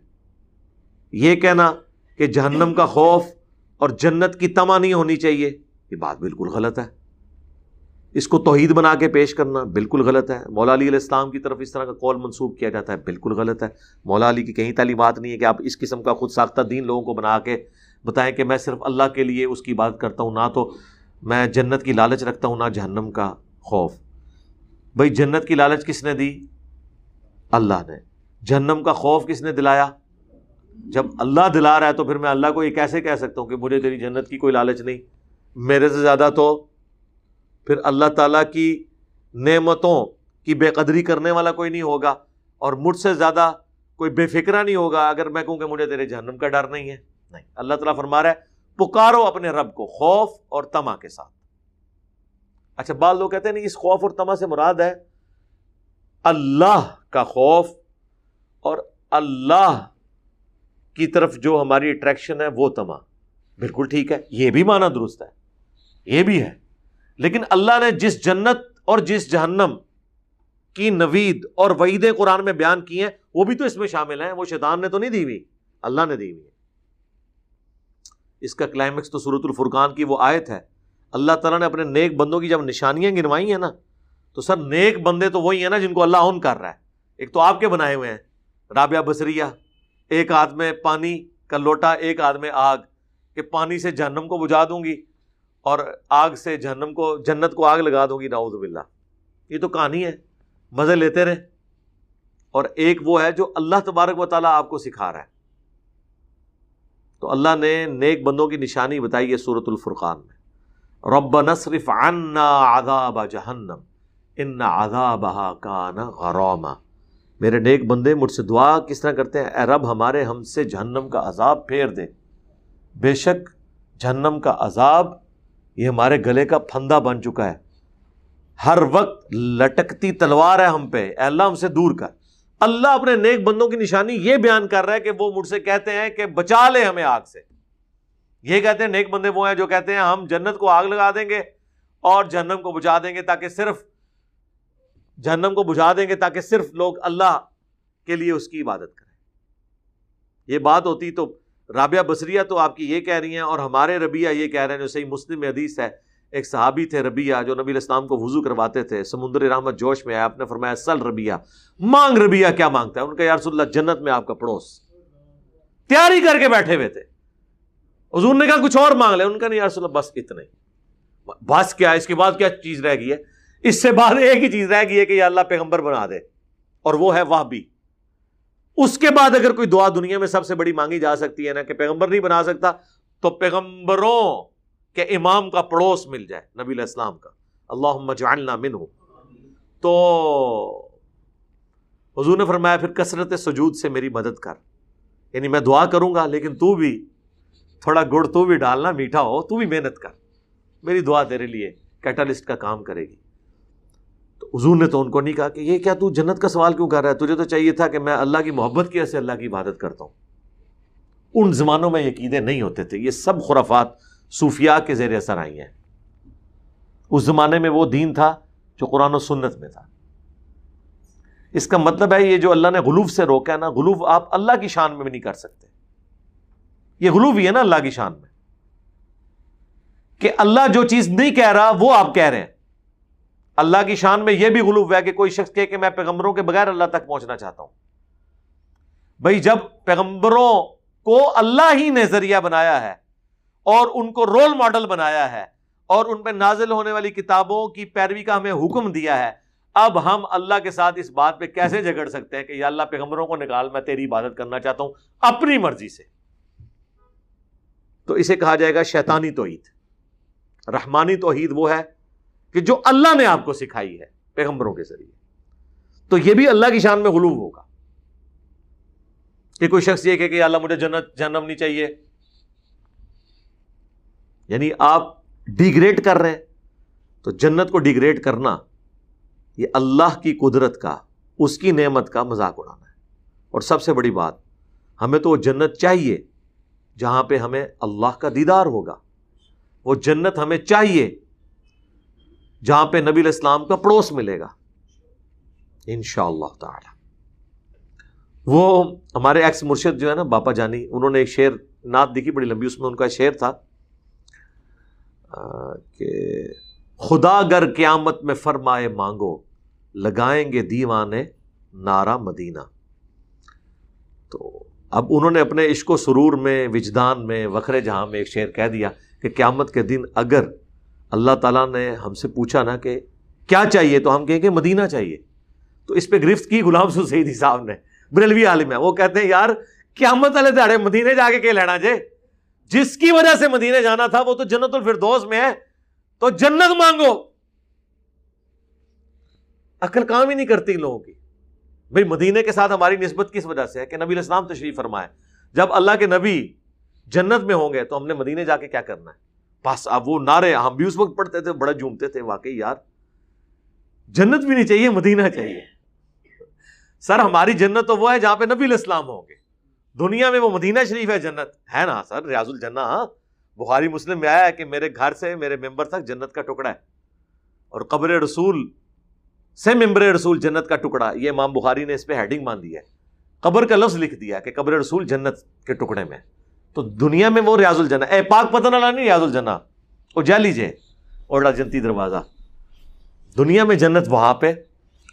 یہ کہنا کہ جہنم کا خوف اور جنت کی تما نہیں ہونی چاہیے، یہ بات بالکل غلط ہے۔ اس کو توحید بنا کے پیش کرنا بالکل غلط ہے۔ مولا علی علیہ السلام کی طرف اس طرح کا قول منسوخ کیا جاتا ہے بالکل غلط ہے۔ مولا علی کی کہیں تعلیمات نہیں ہے کہ آپ اس قسم کا خود ساختہ دین لوگوں کو بنا کے بتائیں کہ میں صرف اللہ کے لیے اس کی بات کرتا ہوں، نہ تو میں جنت کی لالچ رکھتا ہوں، نہ جہنم کا خوف۔ بھائی، جنت کی لالچ کس نے دی؟ اللہ نے۔ جہنم کا خوف کس نے دلایا؟ جب اللہ دلا رہا ہے تو پھر میں اللہ کو یہ کیسے کہہ سکتا ہوں کہ مجھے تیری جنت کی کوئی لالچ نہیں؟ میرے سے زیادہ تو پھر اللہ تعالیٰ کی نعمتوں کی بے قدری کرنے والا کوئی نہیں ہوگا اور مجھ سے زیادہ کوئی بے فکرہ نہیں ہوگا اگر میں کہوں کہ مجھے تیرے جہنم کا ڈر نہیں ہے۔ نہیں، اللہ تعالیٰ فرما رہا ہے، پکارو اپنے رب کو خوف اور تما کے ساتھ۔ اچھا بعض لوگ کہتے ہیں نہیں اس خوف اور تما سے مراد ہے اللہ کا خوف اور اللہ کی طرف جو ہماری اٹریکشن ہے وہ تما بالکل ٹھیک ہے، یہ بھی مانا درست ہے، یہ بھی ہے۔ لیکن اللہ نے جس جنت اور جس جہنم کی نوید اور وعیدیں قرآن میں بیان کی ہیں، وہ بھی تو اس میں شامل ہیں، وہ شیطان نے تو نہیں دی ہوئی، اللہ نے دی ہوئی اس کا کلائمیکس تو سورت الفرقان کی وہ آیت ہے۔ اللہ تعالیٰ نے اپنے نیک بندوں کی جب نشانیاں گنوائی ہیں نا، تو سر نیک بندے تو وہی ہیں نا جن کو اللہ اون کر رہا ہے۔ ایک تو آپ کے بنائے ہوئے ہیں، رابعہ بسریا ایک ہاتھ میں پانی کا لوٹا، ایک ہاتھ میں آگ، کہ پانی سے جہنم کو بجھا دوں گی۔ اور آگ سے جہنم کو، جنت کو آگ لگا دوں گی ناؤز باللہ۔ یہ تو کہانی ہے۔ مزے لیتے رہے۔ اور ایک وہ ہے جو اللہ تبارک و تعالیٰ آپ کو سکھا رہا ہے۔ تو اللہ نے نیک بندوں کی نشانی بتائی ہے سورت الفرقان میں۔ رب نصرف عنا عذاب جہنم، ان عذابها كان غراما۔ میرے نیک بندے، مجھ سے دعا کس طرح کرتے ہیں؟ اے رب، ہمارے ہم سے جہنم کا عذاب پھیر دے۔ بے شک جہنم کا عذاب یہ ہمارے گلے کا پھندا بن چکا ہے۔ ہر وقت لٹکتی تلوار ہے ہم پہ۔ اے اللہ، ہم سے دور کر۔ اللہ اپنے نیک بندوں کی نشانی یہ بیان کر رہا ہے کہ وہ مجھ سے کہتے ہیں کہ بچا لے ہمیں آگ سے۔ یہ کہتے ہیں نیک بندے وہ ہیں جو کہتے ہیں ہم جنت کو آگ لگا دیں گے اور جہنم کو بچا دیں گے تاکہ صرف جہنم کو بجھا دیں گے تاکہ صرف لوگ اللہ کے لیے اس کی عبادت کریں۔ یہ بات ہوتی تو رابعہ بصریہ تو آپ کی یہ کہہ رہی ہیں اور ہمارے ربیہ یہ کہہ رہے ہیں جو صحیح مسلم حدیث ہے، ایک صحابی تھے ربیہ جو نبی الاسلام کو وضو کرواتے تھے، سمندر رحمت جوش میں آیا، آپ نے فرمایا، سل ربیہ مانگ ربیہ کیا مانگتا ہے؟ ان کا یارس اللہ، جنت میں آپ کا پڑوس۔ تیاری کر کے بیٹھے ہوئے تھے۔ حضور نے کہا، کچھ اور مانگ لے ان کا نہیں یارس اللہ، بس اتنے۔ بس کیا، اس کے بعد کیا چیز رہ گئی ہے؟ اس سے بعد ایک ہی چیز رہ گئی ہے کہ یہ اللہ پیغمبر بنا دے اور وہ ہے وہ بھی اس کے بعد اگر کوئی دعا دنیا میں سب سے بڑی مانگی جا سکتی ہے نا کہ پیغمبر نہیں بنا سکتا، تو پیغمبروں کے امام کا پڑوس مل جائے، نبی علیہ السلام کا۔ اللہ جعلنا من ہو تو حضور نے فرمایا، پھر کثرت سجود سے میری مدد کر۔ یعنی میں دعا کروں گا، لیکن تو بھی تھوڑا گڑ تو بھی ڈالنا میٹھا ہو، تو بھی محنت کر۔ میری دعا تیرے لیے کیٹالسٹ کا کام کرے گی۔ تو حضور نے تو ان کو نہیں کہا کہ یہ کیا تو جنت کا سوال کیوں کر رہا ہے؟ تجھے تو چاہیے تھا کہ میں اللہ کی محبت کی سے اللہ کی عبادت کرتا ہوں۔ ان زمانوں میں یقیدے نہیں ہوتے تھے۔ یہ سب خرافات صوفیاء کے زیر اثر آئی ہیں۔ اس زمانے میں وہ دین تھا جو قرآن و سنت میں تھا۔ اس کا مطلب ہے یہ جو اللہ نے غلوف سے روکا ہے نا، غلوف آپ اللہ کی شان میں بھی نہیں کر سکتے۔ یہ غلوف ہی ہے نا اللہ کی شان میں۔ کہ اللہ جو چیز نہیں کہہ رہا، وہ آپ کہہ رہے ہیں۔ اللہ کی شان میں یہ بھی غلوف ہے کہ کوئی شخص کہے کہ میں پیغمبروں کے بغیر اللہ تک پہنچنا چاہتا ہوں۔ بھائی جب پیغمبروں کو اللہ ہی نے ذریعہ بنایا ہے اور ان کو رول ماڈل بنایا ہے اور ان پہ نازل ہونے والی کتابوں کی پیروی کا ہمیں حکم دیا ہے، اب ہم اللہ کے ساتھ اس بات پہ کیسے جھگڑ سکتے ہیں کہ یا اللہ پیغمبروں کو نکال، میں تیری عبادت کرنا چاہتا ہوں اپنی مرضی سے۔ تو اسے کہا جائے گا شیطانی توحید۔ رحمانی توحید وہ ہے کہ جو اللہ نے آپ کو سکھائی ہے پیغمبروں کے ذریعے۔ تو یہ بھی اللہ کی شان میں غلوب ہوگا۔ کہ کوئی شخص یہ کہ اللہ مجھے جنت جنم نہیں چاہیے۔ یعنی آپ ڈیگریڈ کر رہے ہیں۔ تو جنت کو ڈیگریڈ کرنا یہ اللہ کی قدرت کا، اس کی نعمت کا مذاق اڑانا ہے۔ اور سب سے بڑی بات، ہمیں تو وہ جنت چاہیے جہاں پہ ہمیں اللہ کا دیدار ہوگا۔ وہ جنت ہمیں چاہیے۔ جہاں پہ نبی الاسلام کا پڑوس ملے گا۔ ان شاء اللہ تعالی۔ وہ ہمارے ایکس مرشد جو ہے نا، باپا جانی، انہوں نے ایک شعر نعت دیکھی بڑی لمبی، اس میں ان کا شعر تھا کہ خدا گر قیامت میں فرمائے مانگو، لگائیں گے دیوانے نارا مدینہ۔ تو اب انہوں نے اپنے عشق و سرور میں، وجدان میں، وکھرے جہاں میں ایک شعر کہہ دیا کہ قیامت کے دن اگر اللہ تعالیٰ نے ہم سے پوچھا نا کہ کیا چاہیے؟ تو ہم کہیں کہ مدینہ چاہیے۔ تو اس پہ گرفت کی غلام سعیدی صاحب نے۔ بریلوی عالم ہے۔ وہ کہتے ہیں، یار، قیامت والے دہڑے مدینے جا کے کہ لینا جے۔ جس کی وجہ سے مدینے جانا تھا، وہ تو جنت الفردوس میں ہے۔ تو جنت مانگو۔ عقل کام ہی نہیں کرتی لوگوں کی۔ بھائی مدینے کے ساتھ ہماری نسبت کس وجہ سے ہے؟ کہ نبی الاسلام تشریف فرمائے۔ جب اللہ کے نبی جنت میں ہوں گے، تو ہم نے مدینے جا کے کیا کرنا ہے؟ بس اب وہ نعرے ہم بھی اس وقت پڑھتے تھے، بڑا جھومتے تھے، واقعی یار۔ جنت بھی نہیں چاہیے، مدینہ چاہیے۔ سر، ہماری جنت تو وہ ہے جہاں پہ نبی الاسلام ہوں گے۔ دنیا میں وہ مدینہ شریف ہے، جنت۔ ہے نا سر، ریاض الجنہ۔ ہاں بخاری مسلم میں آیا ہے کہ میرے گھر سے میرے ممبر تک جنت کا ٹکڑا ہے۔ اور قبر رسول سے ممبر رسول جنت کا ٹکڑا۔ یہ امام بخاری نے اس پہ ہیڈنگ مان دی ہے۔ قبر کا لفظ لکھ دیا کہ قبر رسول جنت کے ٹکڑے میں۔ تو دنیا میں وہ ریاض الجنہ اے پاک پتن اللہ نہیں ریاض الجنہ۔ وہ جا لیجیے اوڑا جنتی دروازہ۔ دنیا میں جنت وہاں پہ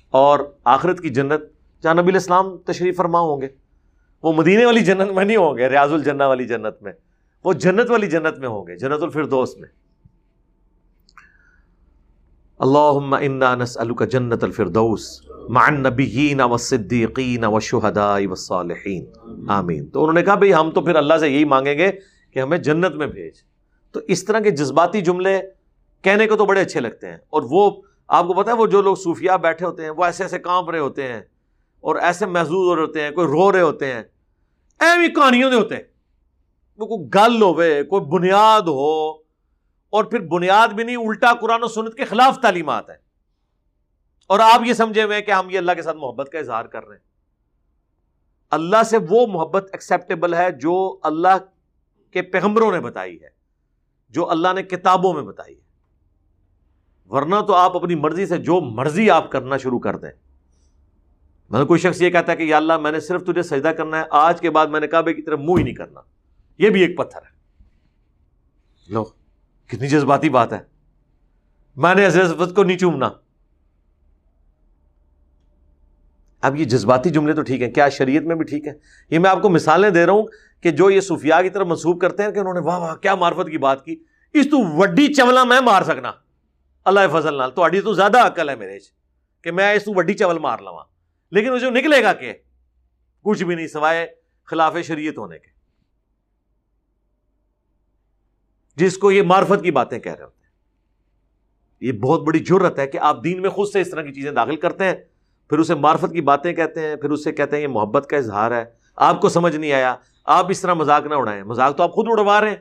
اور آخرت کی جنت۔ جہاں نبی الاسلام تشریف فرما ہوں گے۔ وہ مدینے والی جنت میں نہیں ہوں گے، ریاض الجنہ والی جنت میں۔ وہ جنت والی جنت میں ہوں گے، جنت الفردوس میں۔ اللہم انا نسألک جنت الفردوس۔ مع النبیین والصدیقین والشہداء والصالحین آمین۔ تو انہوں نے کہا، بھئی ہم تو پھر اللہ سے یہی مانگیں گے کہ ہمیں جنت میں بھیج۔ تو اس طرح کے جذباتی جملے کہنے کو تو بڑے اچھے لگتے ہیں۔ اور وہ آپ کو پتا ہے، وہ جو لوگ صوفیاء بیٹھے ہوتے ہیں، وہ ایسے ایسے کانپ رہے ہوتے ہیں اور ایسے محظوظ ہو رہے ہوتے ہیں، کوئی رو رہے ہوتے ہیں۔ ایوی کہانیوں دے ہوتے ہیں۔ وہ کوئی گل ہوئے کوئی بنیاد ہو، اور پھر بنیاد بھی نہیں، الٹا قرآن و سنت کے خلاف تعلیمات ہے اور آپ یہ سمجھے ہوئے کہ ہم یہ اللہ کے ساتھ محبت کا اظہار کر رہے ہیں۔ اللہ سے وہ محبت ایکسیپٹیبل ہے جو اللہ کے پیغمبروں نے بتائی ہے، جو اللہ نے کتابوں میں بتائی ہے۔ ورنہ تو آپ اپنی مرضی سے جو مرضی آپ کرنا شروع کر دیں۔ مطلب کوئی شخص یہ کہتا ہے کہ یا اللہ میں نے صرف تجھے سجدہ کرنا ہے، آج کے بعد میں نے کہا کی طرف منہ ہی نہیں کرنا۔ یہ بھی ایک پتھر ہے۔ لو، کتنی جذباتی بات ہے۔ میں نے عزت کو نہیں چومنا۔ اب یہ جذباتی جملے تو ٹھیک ہیں، کیا شریعت میں بھی ٹھیک ہے یہ میں آپ کو مثالیں دے رہا ہوں کہ جو یہ صوفیاء کی طرف منسوخ کرتے ہیں کہ انہوں نے واہ واہ، کیا معرفت کی بات کی؟ اس تو وڈی چولا میں مار سکنا۔ اللہ فضل نال تو تو زیادہ عقل ہے میرے کہ میں اس تو وڈی چول مار لوا لیکن اسے نکلے گا کہ؟ کچھ بھی نہیں سوائے خلاف شریعت ہونے کے۔ جس کو یہ معرفت کی باتیں کہہ رہے ہوتے ہیں۔ یہ بہت بڑی ضرورت ہے کہ آپ دین میں خود سے اس طرح کی چیزیں داخل کرتے ہیں۔ پھر اسے معرفت کی باتیں کہتے ہیں، پھر اسے کہتے ہیں یہ محبت کا اظہار ہے۔ آپ کو سمجھ نہیں آیا۔ آپ اس طرح مذاق نہ اڑائیں۔ مذاق تو آپ خود اڑوا رہے ہیں۔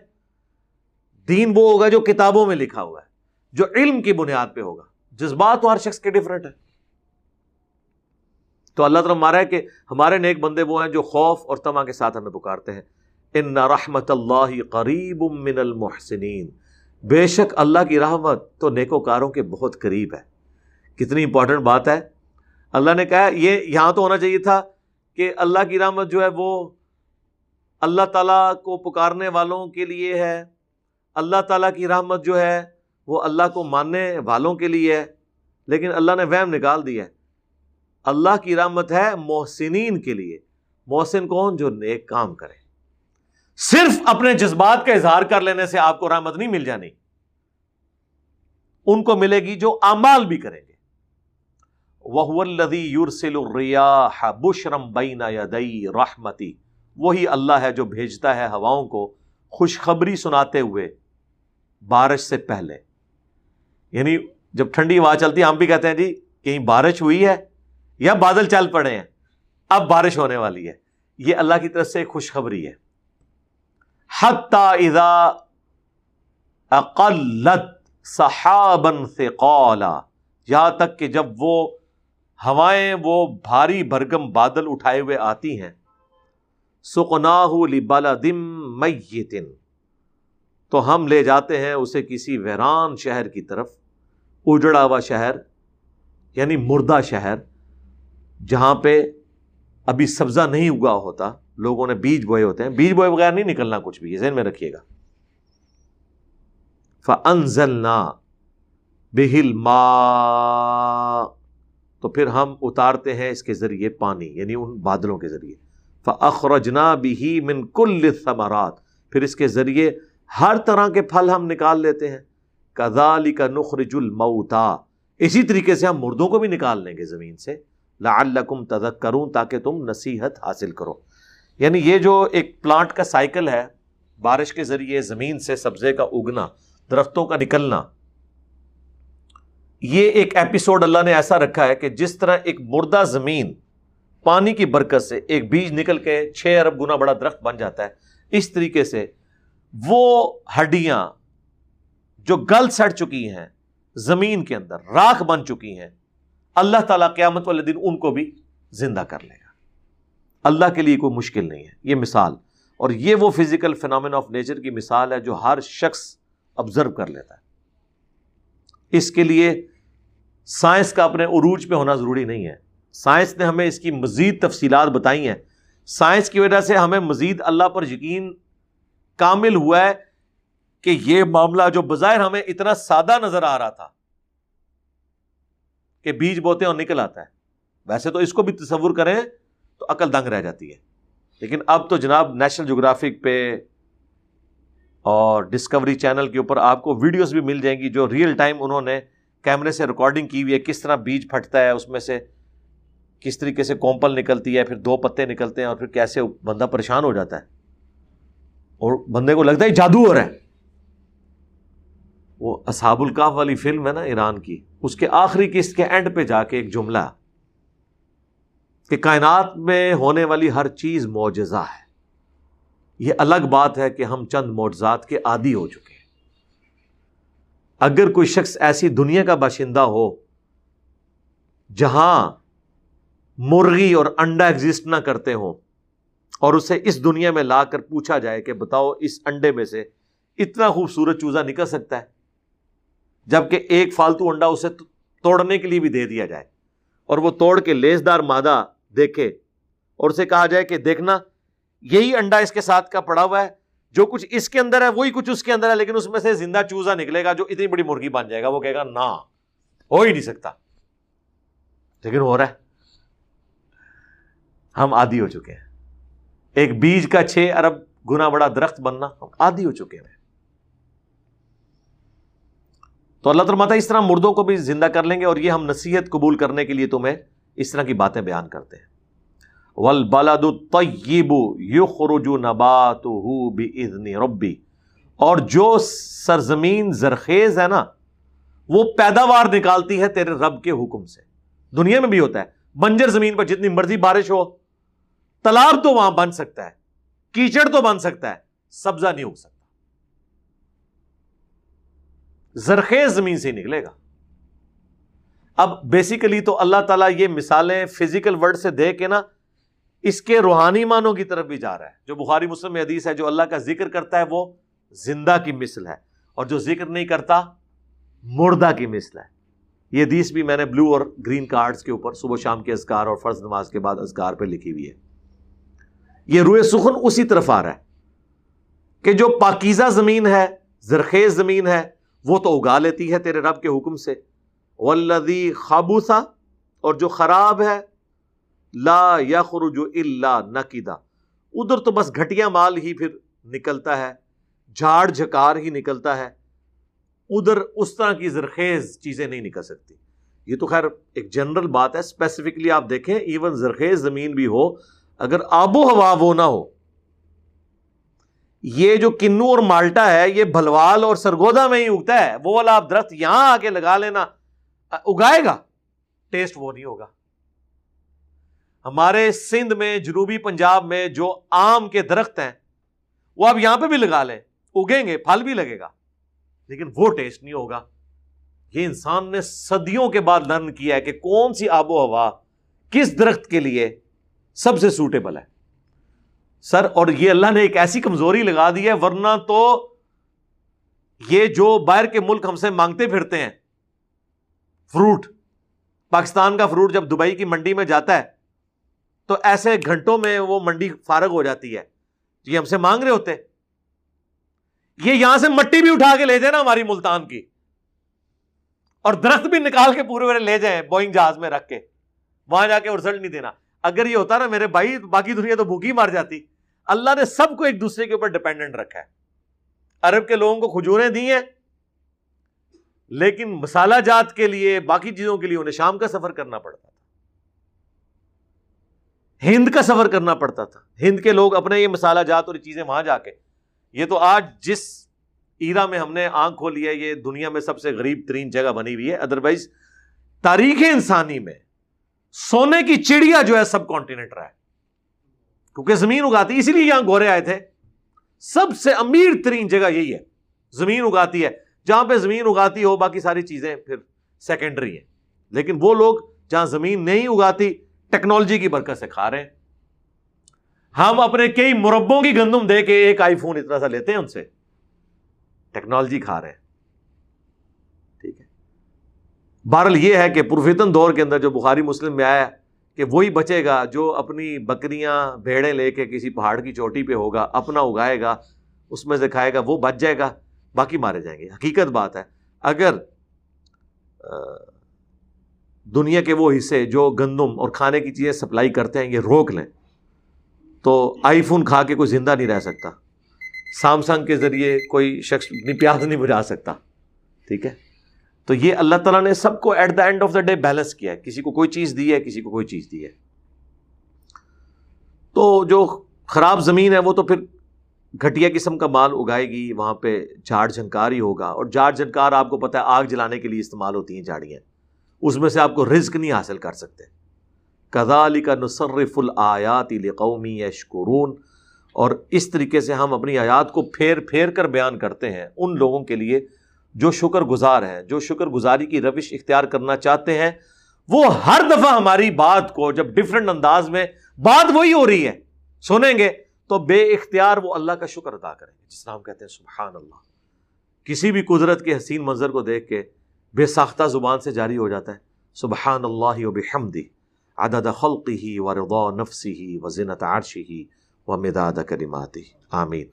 دین وہ ہوگا جو کتابوں میں لکھا ہوا ہے، جو علم کی بنیاد پہ ہوگا۔ جذبات تو ہر شخص کے ڈفرینٹ ہے تو اللہ تعالیٰ مارا ہے کہ ہمارے نیک بندے وہ ہیں جو خوف اور تما کے ساتھ ہمیں پکارتے ہیں۔ ان رحمت اللہ قریب من المحسنین۔ بے شک اللہ کی رحمت تو نیکو کاروں کے بہت قریب ہے۔ کتنی امپورٹنٹ بات ہے۔ اللہ نے کہا یہ یہاں تو ہونا چاہیے تھا کہ اللہ کی رحمت جو ہے وہ اللہ تعالیٰ کو پکارنے والوں کے لیے ہے۔ اللہ تعالیٰ کی رحمت جو ہے وہ اللہ کو ماننے والوں کے لیے ہے۔ لیکن اللہ نے وہم نکال دیا ہے۔ اللہ کی رحمت ہے محسنین کے لیے۔ محسن کون؟ جو نیک کام کرے۔ صرف اپنے جذبات کا اظہار کر لینے سے آپ کو رحمت نہیں مل جانی۔ ان کو ملے گی جو امال بھی کریں گے۔ وہ یورسل بشرم بینا یا دئی رحمتی۔ وہی اللہ ہے جو بھیجتا ہے ہواؤں کو خوشخبری سناتے ہوئے بارش سے پہلے۔ یعنی جب ٹھنڈی ہوا چلتی ہے، ہم بھی کہتے ہیں جی کہیں بارش ہوئی ہے یا بادل چل پڑے ہیں، اب بارش ہونے والی ہے۔ یہ اللہ کی طرف سے خوشخبری ہے۔ اذا اقلت صحابن سے یہاں تک کہ جب وہ ہوائیں وہ بھاری بھرگم بادل اٹھائے ہوئے آتی ہیں۔ سکناہ لبلدم میتن۔ تو ہم لے جاتے ہیں اسے کسی ویران شہر کی طرف اجڑا ہوا شہر یعنی مردہ شہر، جہاں پہ ابھی سبزہ نہیں اگا ہوتا۔ لوگوں نے بیج بوئے ہوتے ہیں۔ بیج بوئے بغیر نہیں نکلنا کچھ بھی، یہ ذہن میں رکھیے گا۔ فنزلنا بہل ما تو پھر ہم اتارتے ہیں اس کے ذریعے پانی یعنی ان بادلوں کے ذریعے۔ فخرجنا بھی من کل ثمرات پھر اس کے ذریعے ہر طرح کے پھل ہم نکال لیتے ہیں۔ کدالی کا نخرج الموتا اسی طریقے سے ہم مردوں کو بھی نکال لیں گے زمین سے۔ لعلکم تذکرون تاکہ تم نصیحت حاصل کرو۔ یعنی یہ جو ایک پلانٹ کا سائیکل ہے، بارش کے ذریعے زمین سے سبزے کا اگنا، درختوں کا نکلنا یہ ایک ایپیسوڈ اللہ نے ایسا رکھا ہے کہ جس طرح ایک مردہ زمین پانی کی برکت سے ایک بیج نکل کے چھ ارب گنا بڑا درخت بن جاتا ہے، اس طریقے سے وہ ہڈیاں جو گل سڑ چکی ہیں زمین کے اندر، راکھ بن چکی ہیں، اللہ تعالیٰ قیامت والے دن ان کو بھی زندہ کر لے گا۔ اللہ کے لیے کوئی مشکل نہیں ہے۔ یہ مثال، اور یہ وہ فزیکل فینامین آف نیچر کی مثال ہے جو ہر شخص آبزرو کر لیتا ہے۔ اس کے لیے سائنس کا اپنے عروج پہ ہونا ضروری نہیں ہے۔ سائنس نے ہمیں اس کی مزید تفصیلات بتائی ہیں۔ سائنس کی وجہ سے ہمیں مزید اللہ پر یقین کامل ہوا ہے کہ یہ معاملہ جو بظاہر ہمیں اتنا سادہ نظر آ رہا تھا کہ بیج بوتے اور نکل آتا ہے۔ ویسے تو اس کو بھی تصور کریں تو عقل دنگ رہ جاتی ہے۔ لیکن اب تو جناب نیشنل جغرافک پہ اور ڈسکوری چینل کے اوپر آپ کو ویڈیوز بھی مل جائیں گی جو ریئل ٹائم انہوں نے کیمرے سے ریکارڈنگ کی ہوئی ہے، کس طرح بیج پھٹتا ہے، اس میں سے کس طریقے سے کومپل نکلتی ہے، پھر دو پتے نکلتے ہیں اور پھر کیسے بندہ پریشان ہو جاتا ہے۔ اور بندے کو لگتا ہے جادو ہو رہا ہے۔ وہ اصحاب الکاف والی فلم ہے نا ایران کی، اس کے آخری قسط کے اینڈ پہ جا کے ایک جملہ کہ کائنات میں ہونے والی ہر چیز معجزہ ہے۔ یہ الگ بات ہے کہ ہم چند معجزات کے عادی ہو چکے ہیں۔ اگر کوئی شخص ایسی دنیا کا باشندہ ہو جہاں مرغی اور انڈا ایگزسٹ نہ کرتے ہوں اور اسے اس دنیا میں لا کر پوچھا جائے کہ بتاؤ اس انڈے میں سے اتنا خوبصورت چوزا نکل سکتا ہے؟ جبکہ ایک فالتو انڈا اسے توڑنے کے لیے بھی دے دیا جائے اور وہ توڑ کے لیزدار مادہ دیکھے اور اسے کہا جائے کہ دیکھنا، یہی انڈا اس کے ساتھ کا پڑا ہوا ہے جو کچھ اس کے اندر ہے، وہی کچھ اس کے اندر ہے، لیکن اس میں سے زندہ چوزا نکلے گا جو اتنی بڑی مرغی بن جائے گا، وہ کہے گا، نہ، ہو ہی نہیں سکتا۔ لیکن ہو رہا ہے۔ ہم آدھی ہو چکے ہیں۔ ایک بیج کا چھ ارب گنا بڑا درخت بننا ہم آدھی ہو چکے ہیں۔ تو اللہ تعالیٰ اس طرح مردوں کو بھی زندہ کر لیں گے اور یہ ہم نصیحت قبول کرنے کے لیے تمہیں اس طرح کی باتیں بیان کرتے ہیں۔ ول بلاد یو خروجو نبات ربی اور جو سرزمین زرخیز ہے نا، وہ پیداوار نکالتی ہے تیرے رب کے حکم سے۔ دنیا میں بھی ہوتا ہے۔ بنجر زمین پر جتنی مرضی بارش ہو، تالاب تو وہاں بن سکتا ہے، کیچڑ تو بن سکتا ہے، سبزہ نہیں ہو سکتا۔ زرخیز زمین سے ہی نکلے گا۔ اب بیسیکلی تو اللہ تعالیٰ یہ مثالیں فزیکل ورڈ سے دے کے نا اس کے روحانی معنوں کی طرف بھی جا رہا ہے۔ جو بخاری مسلم حدیث ہے، جو اللہ کا ذکر کرتا ہے، وہ زندہ کی مثل ہے۔ اور جو ذکر نہیں کرتا، مردہ کی مثل ہے۔ یہ حدیث بھی میں نے بلو اور گرین کارڈز کے اوپر صبح شام کے ازکار اور فرض نماز کے بعد ازکار پہ لکھی ہوئی ہے۔ یہ روئے سخن اسی طرف آ رہا ہے کہ جو پاکیزہ زمین ہے، زرخیز زمین ہے، وہ تو اگا لیتی ہے تیرے رب کے حکم سے۔ ولدی خابوسا اور جو خراب ہے لا یا خرج اللہ نقیدہ ادھر تو بس گھٹیا مال ہی پھر نکلتا ہے، جھاڑ جھکار ہی نکلتا ہے۔ ادھر اس طرح کی زرخیز چیزیں نہیں نکل سکتی۔ یہ تو خیر ایک جنرل بات ہے اسپیسیفکلی آپ دیکھیں ایون زرخیز زمین بھی ہو، اگر آب و ہوا وہ نہ ہو۔ یہ جو کنو اور مالٹا ہے، یہ بھلوال اور سرگودا میں ہی اگتا ہے۔ وہ والا آپ درخت یہاں آ کے لگا لینا، اگائے گا۔ ٹیسٹ وہ نہیں ہوگا۔ ہمارے سندھ میں، جنوبی پنجاب میں جو آم کے درخت ہیں، وہ آپ یہاں پہ بھی لگا لیں۔ اگیں گے، پھل بھی لگے گا۔ لیکن وہ ٹیسٹ نہیں ہوگا۔ یہ انسان نے صدیوں کے بعد لرن کیا ہے کہ کون سی آب و ہوا کس درخت کے لیے سب سے سوٹیبل ہے۔ سر، اور یہ اللہ نے ایک ایسی کمزوری لگا دی ہے، ورنہ تو یہ جو باہر کے ملک ہم سے مانگتے پھرتے ہیں، فروٹ۔ پاکستان کا فروٹ جب دبئی کی منڈی میں جاتا ہے تو ایسے گھنٹوں میں وہ منڈی فارغ ہو جاتی ہے۔ یہ ہم سے مانگ رہے ہوتے۔ یہ یہاں سے مٹی بھی اٹھا کے لے جائے نا ہماری ملتان کی۔ اور درخت بھی نکال کے پورے لے جائیں بوئنگ جہاز میں رکھ کے۔ وہاں جا کے رزلٹ نہیں دینا۔ اگر یہ ہوتا نا میرے بھائی، باقی دنیا تو بھوکی مار جاتی۔ اللہ نے سب کو ایک دوسرے کے اوپر ڈپینڈنٹ رکھا ہے۔ عرب کے لوگوں کو کھجوریں دی ہیں۔ لیکن مسالہ جات کے لیے، باقی چیزوں کے لیے انہیں شام کا سفر کرنا پڑتا تھا۔ ہند کا سفر کرنا پڑتا تھا۔ ہند کے لوگ اپنے یہ مسالہ جات اور یہ چیزیں وہاں جا کے، یہ تو آج جس ایرا میں ہم نے آنکھ کھولی ہے، یہ دنیا میں سب سے غریب ترین جگہ بنی ہوئی ہے۔ ادروائز تاریخ انسانی میں سونے کی چڑیا جو ہے سب کانٹیننٹ رہا ہے۔ کیونکہ زمین اگاتی، اسی لیے یہاں گورے آئے تھے۔ سب سے امیر ترین جگہ یہی ہے۔ زمین اگاتی ہے۔ جہاں پہ زمین اگاتی ہو، باقی ساری چیزیں پھر سیکنڈری ہیں۔ لیکن وہ لوگ جہاں زمین نہیں اگاتی ٹیکنالوجی کی برکت سے کھا رہے ہیں۔ ہم اپنے کئی مربوں کی گندم دے کے ایک آئی فون اتنا سا لیتے ہیں ان سے۔ ٹیکنالوجی کھا رہے ہیں۔ ٹھیک ہے۔ بہرحال یہ ہے کہ پرفتن دور کے اندر جو بخاری مسلم میں آیا کہ وہی بچے گا جو اپنی بکریاں بھیڑیں لے کے کسی پہاڑ کی چوٹی پہ ہوگا، اپنا اگائے گا، اس میں سے کھائے گا، وہ بچ جائے گا، باقی مارے جائیں گے۔ حقیقت بات ہے۔ اگر دنیا کے وہ حصے جو گندم اور کھانے کی چیزیں سپلائی کرتے ہیں، یہ روک لیں۔ تو آئی فون کھا کے کوئی زندہ نہیں رہ سکتا۔ سامسنگ کے ذریعے کوئی شخص اپنی پیاس نہیں بجا سکتا۔ ٹھیک ہے؟ تو یہ اللہ تعالیٰ نے سب کو at the end of the day balance کیا ہے۔ کسی کو کوئی چیز دی ہے، کسی کو کوئی چیز دی ہے۔ تو جو خراب زمین ہے، وہ تو پھر گھٹیا قسم کا مال اگائے گی، وہاں پہ جھاڑ جھنکار ہی ہوگا۔ اور جھاڑ جھنکار آپ کو پتا ہے، آگ جلانے کے لیے استعمال ہوتی ہیں جھاڑیاں۔ اس میں سے آپ کو رزق نہیں حاصل کر سکتے۔ کزا علی کا نصرف الیات قومی یشکرون۔ اور اس طریقے سے ہم اپنی آیات کو پھیر پھیر کر بیان کرتے ہیں ان لوگوں کے لیے جو شکر گزار ہیں، جو شکر گزاری کی روش اختیار کرنا چاہتے ہیں۔ وہ ہر دفعہ ہماری بات کو جب ڈفرینٹ انداز میں بات وہی ہو رہی ہے، سنیں گے تو بے اختیار وہ اللہ کا شکر ادا کریں گے، جس طرح ہم کہتے ہیں سبحان اللہ۔ کسی بھی قدرت کے حسین منظر کو دیکھ کے بے ساختہ زبان سے جاری ہو جاتا ہے۔ سبحان اللہ و بحمدی عدد خلقی و رضا نفسی ہی و زنت عرشی ہی و مداد کریماتی آمین۔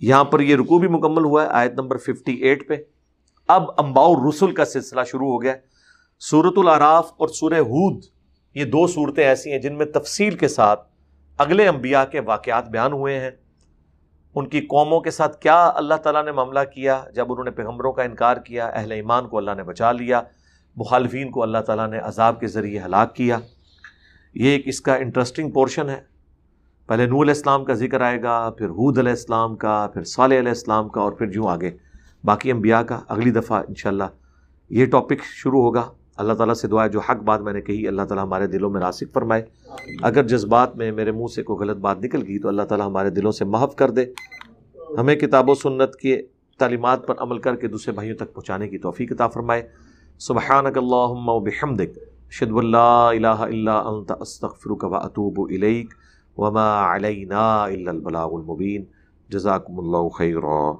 یہاں پر یہ رکو بھی مکمل ہوا ہے، آیت نمبر 58 پہ۔ اب امباؤ رسول کا سلسلہ شروع ہو گیا۔ سورت العراف اور سورہ ہود، یہ دو صورتیں ایسی ہیں جن میں تفصیل کے ساتھ اگلے انبیاء کے واقعات بیان ہوئے ہیں۔ ان کی قوموں کے ساتھ کیا اللہ تعالیٰ نے معاملہ کیا جب انہوں نے پیغمبروں کا انکار کیا، اہل ایمان کو اللہ نے بچا لیا، مخالفین کو اللہ تعالیٰ نے عذاب کے ذریعے ہلاک کیا؟ یہ ایک اس کا انٹرسٹنگ پورشن ہے۔ پہلے نور علیہ السلام کا ذکر آئے گا، پھر حود علیہ السلام کا، پھر صالح علیہ السلام کا اور پھر جو آگے۔ باقی انبیاء کا اگلی دفعہ انشاءاللہ یہ ٹاپک شروع ہوگا۔ اللہ تعالیٰ سے دعا ہے، جو حق بات میں نے کہی، اللہ تعالیٰ ہمارے دلوں میں راسک فرمائے۔ اگر جذبات میں میرے منہ سے کوئی غلط بات نکل گئی تو اللہ تعالیٰ ہمارے دلوں سے محف کر دے۔ ہمیں کتاب و سنت کے تعلیمات پر عمل کر کے دوسرے بھائیوں تک پہنچانے کی توفیق عطا فرمائے۔ سبحانک اللہم و بحمدک۔ شد اللہ الہ الا انت، استغفرک و اتوب الیک۔ وما علینا الا البلاغ المبین۔ جزاکم اللہ خیرہ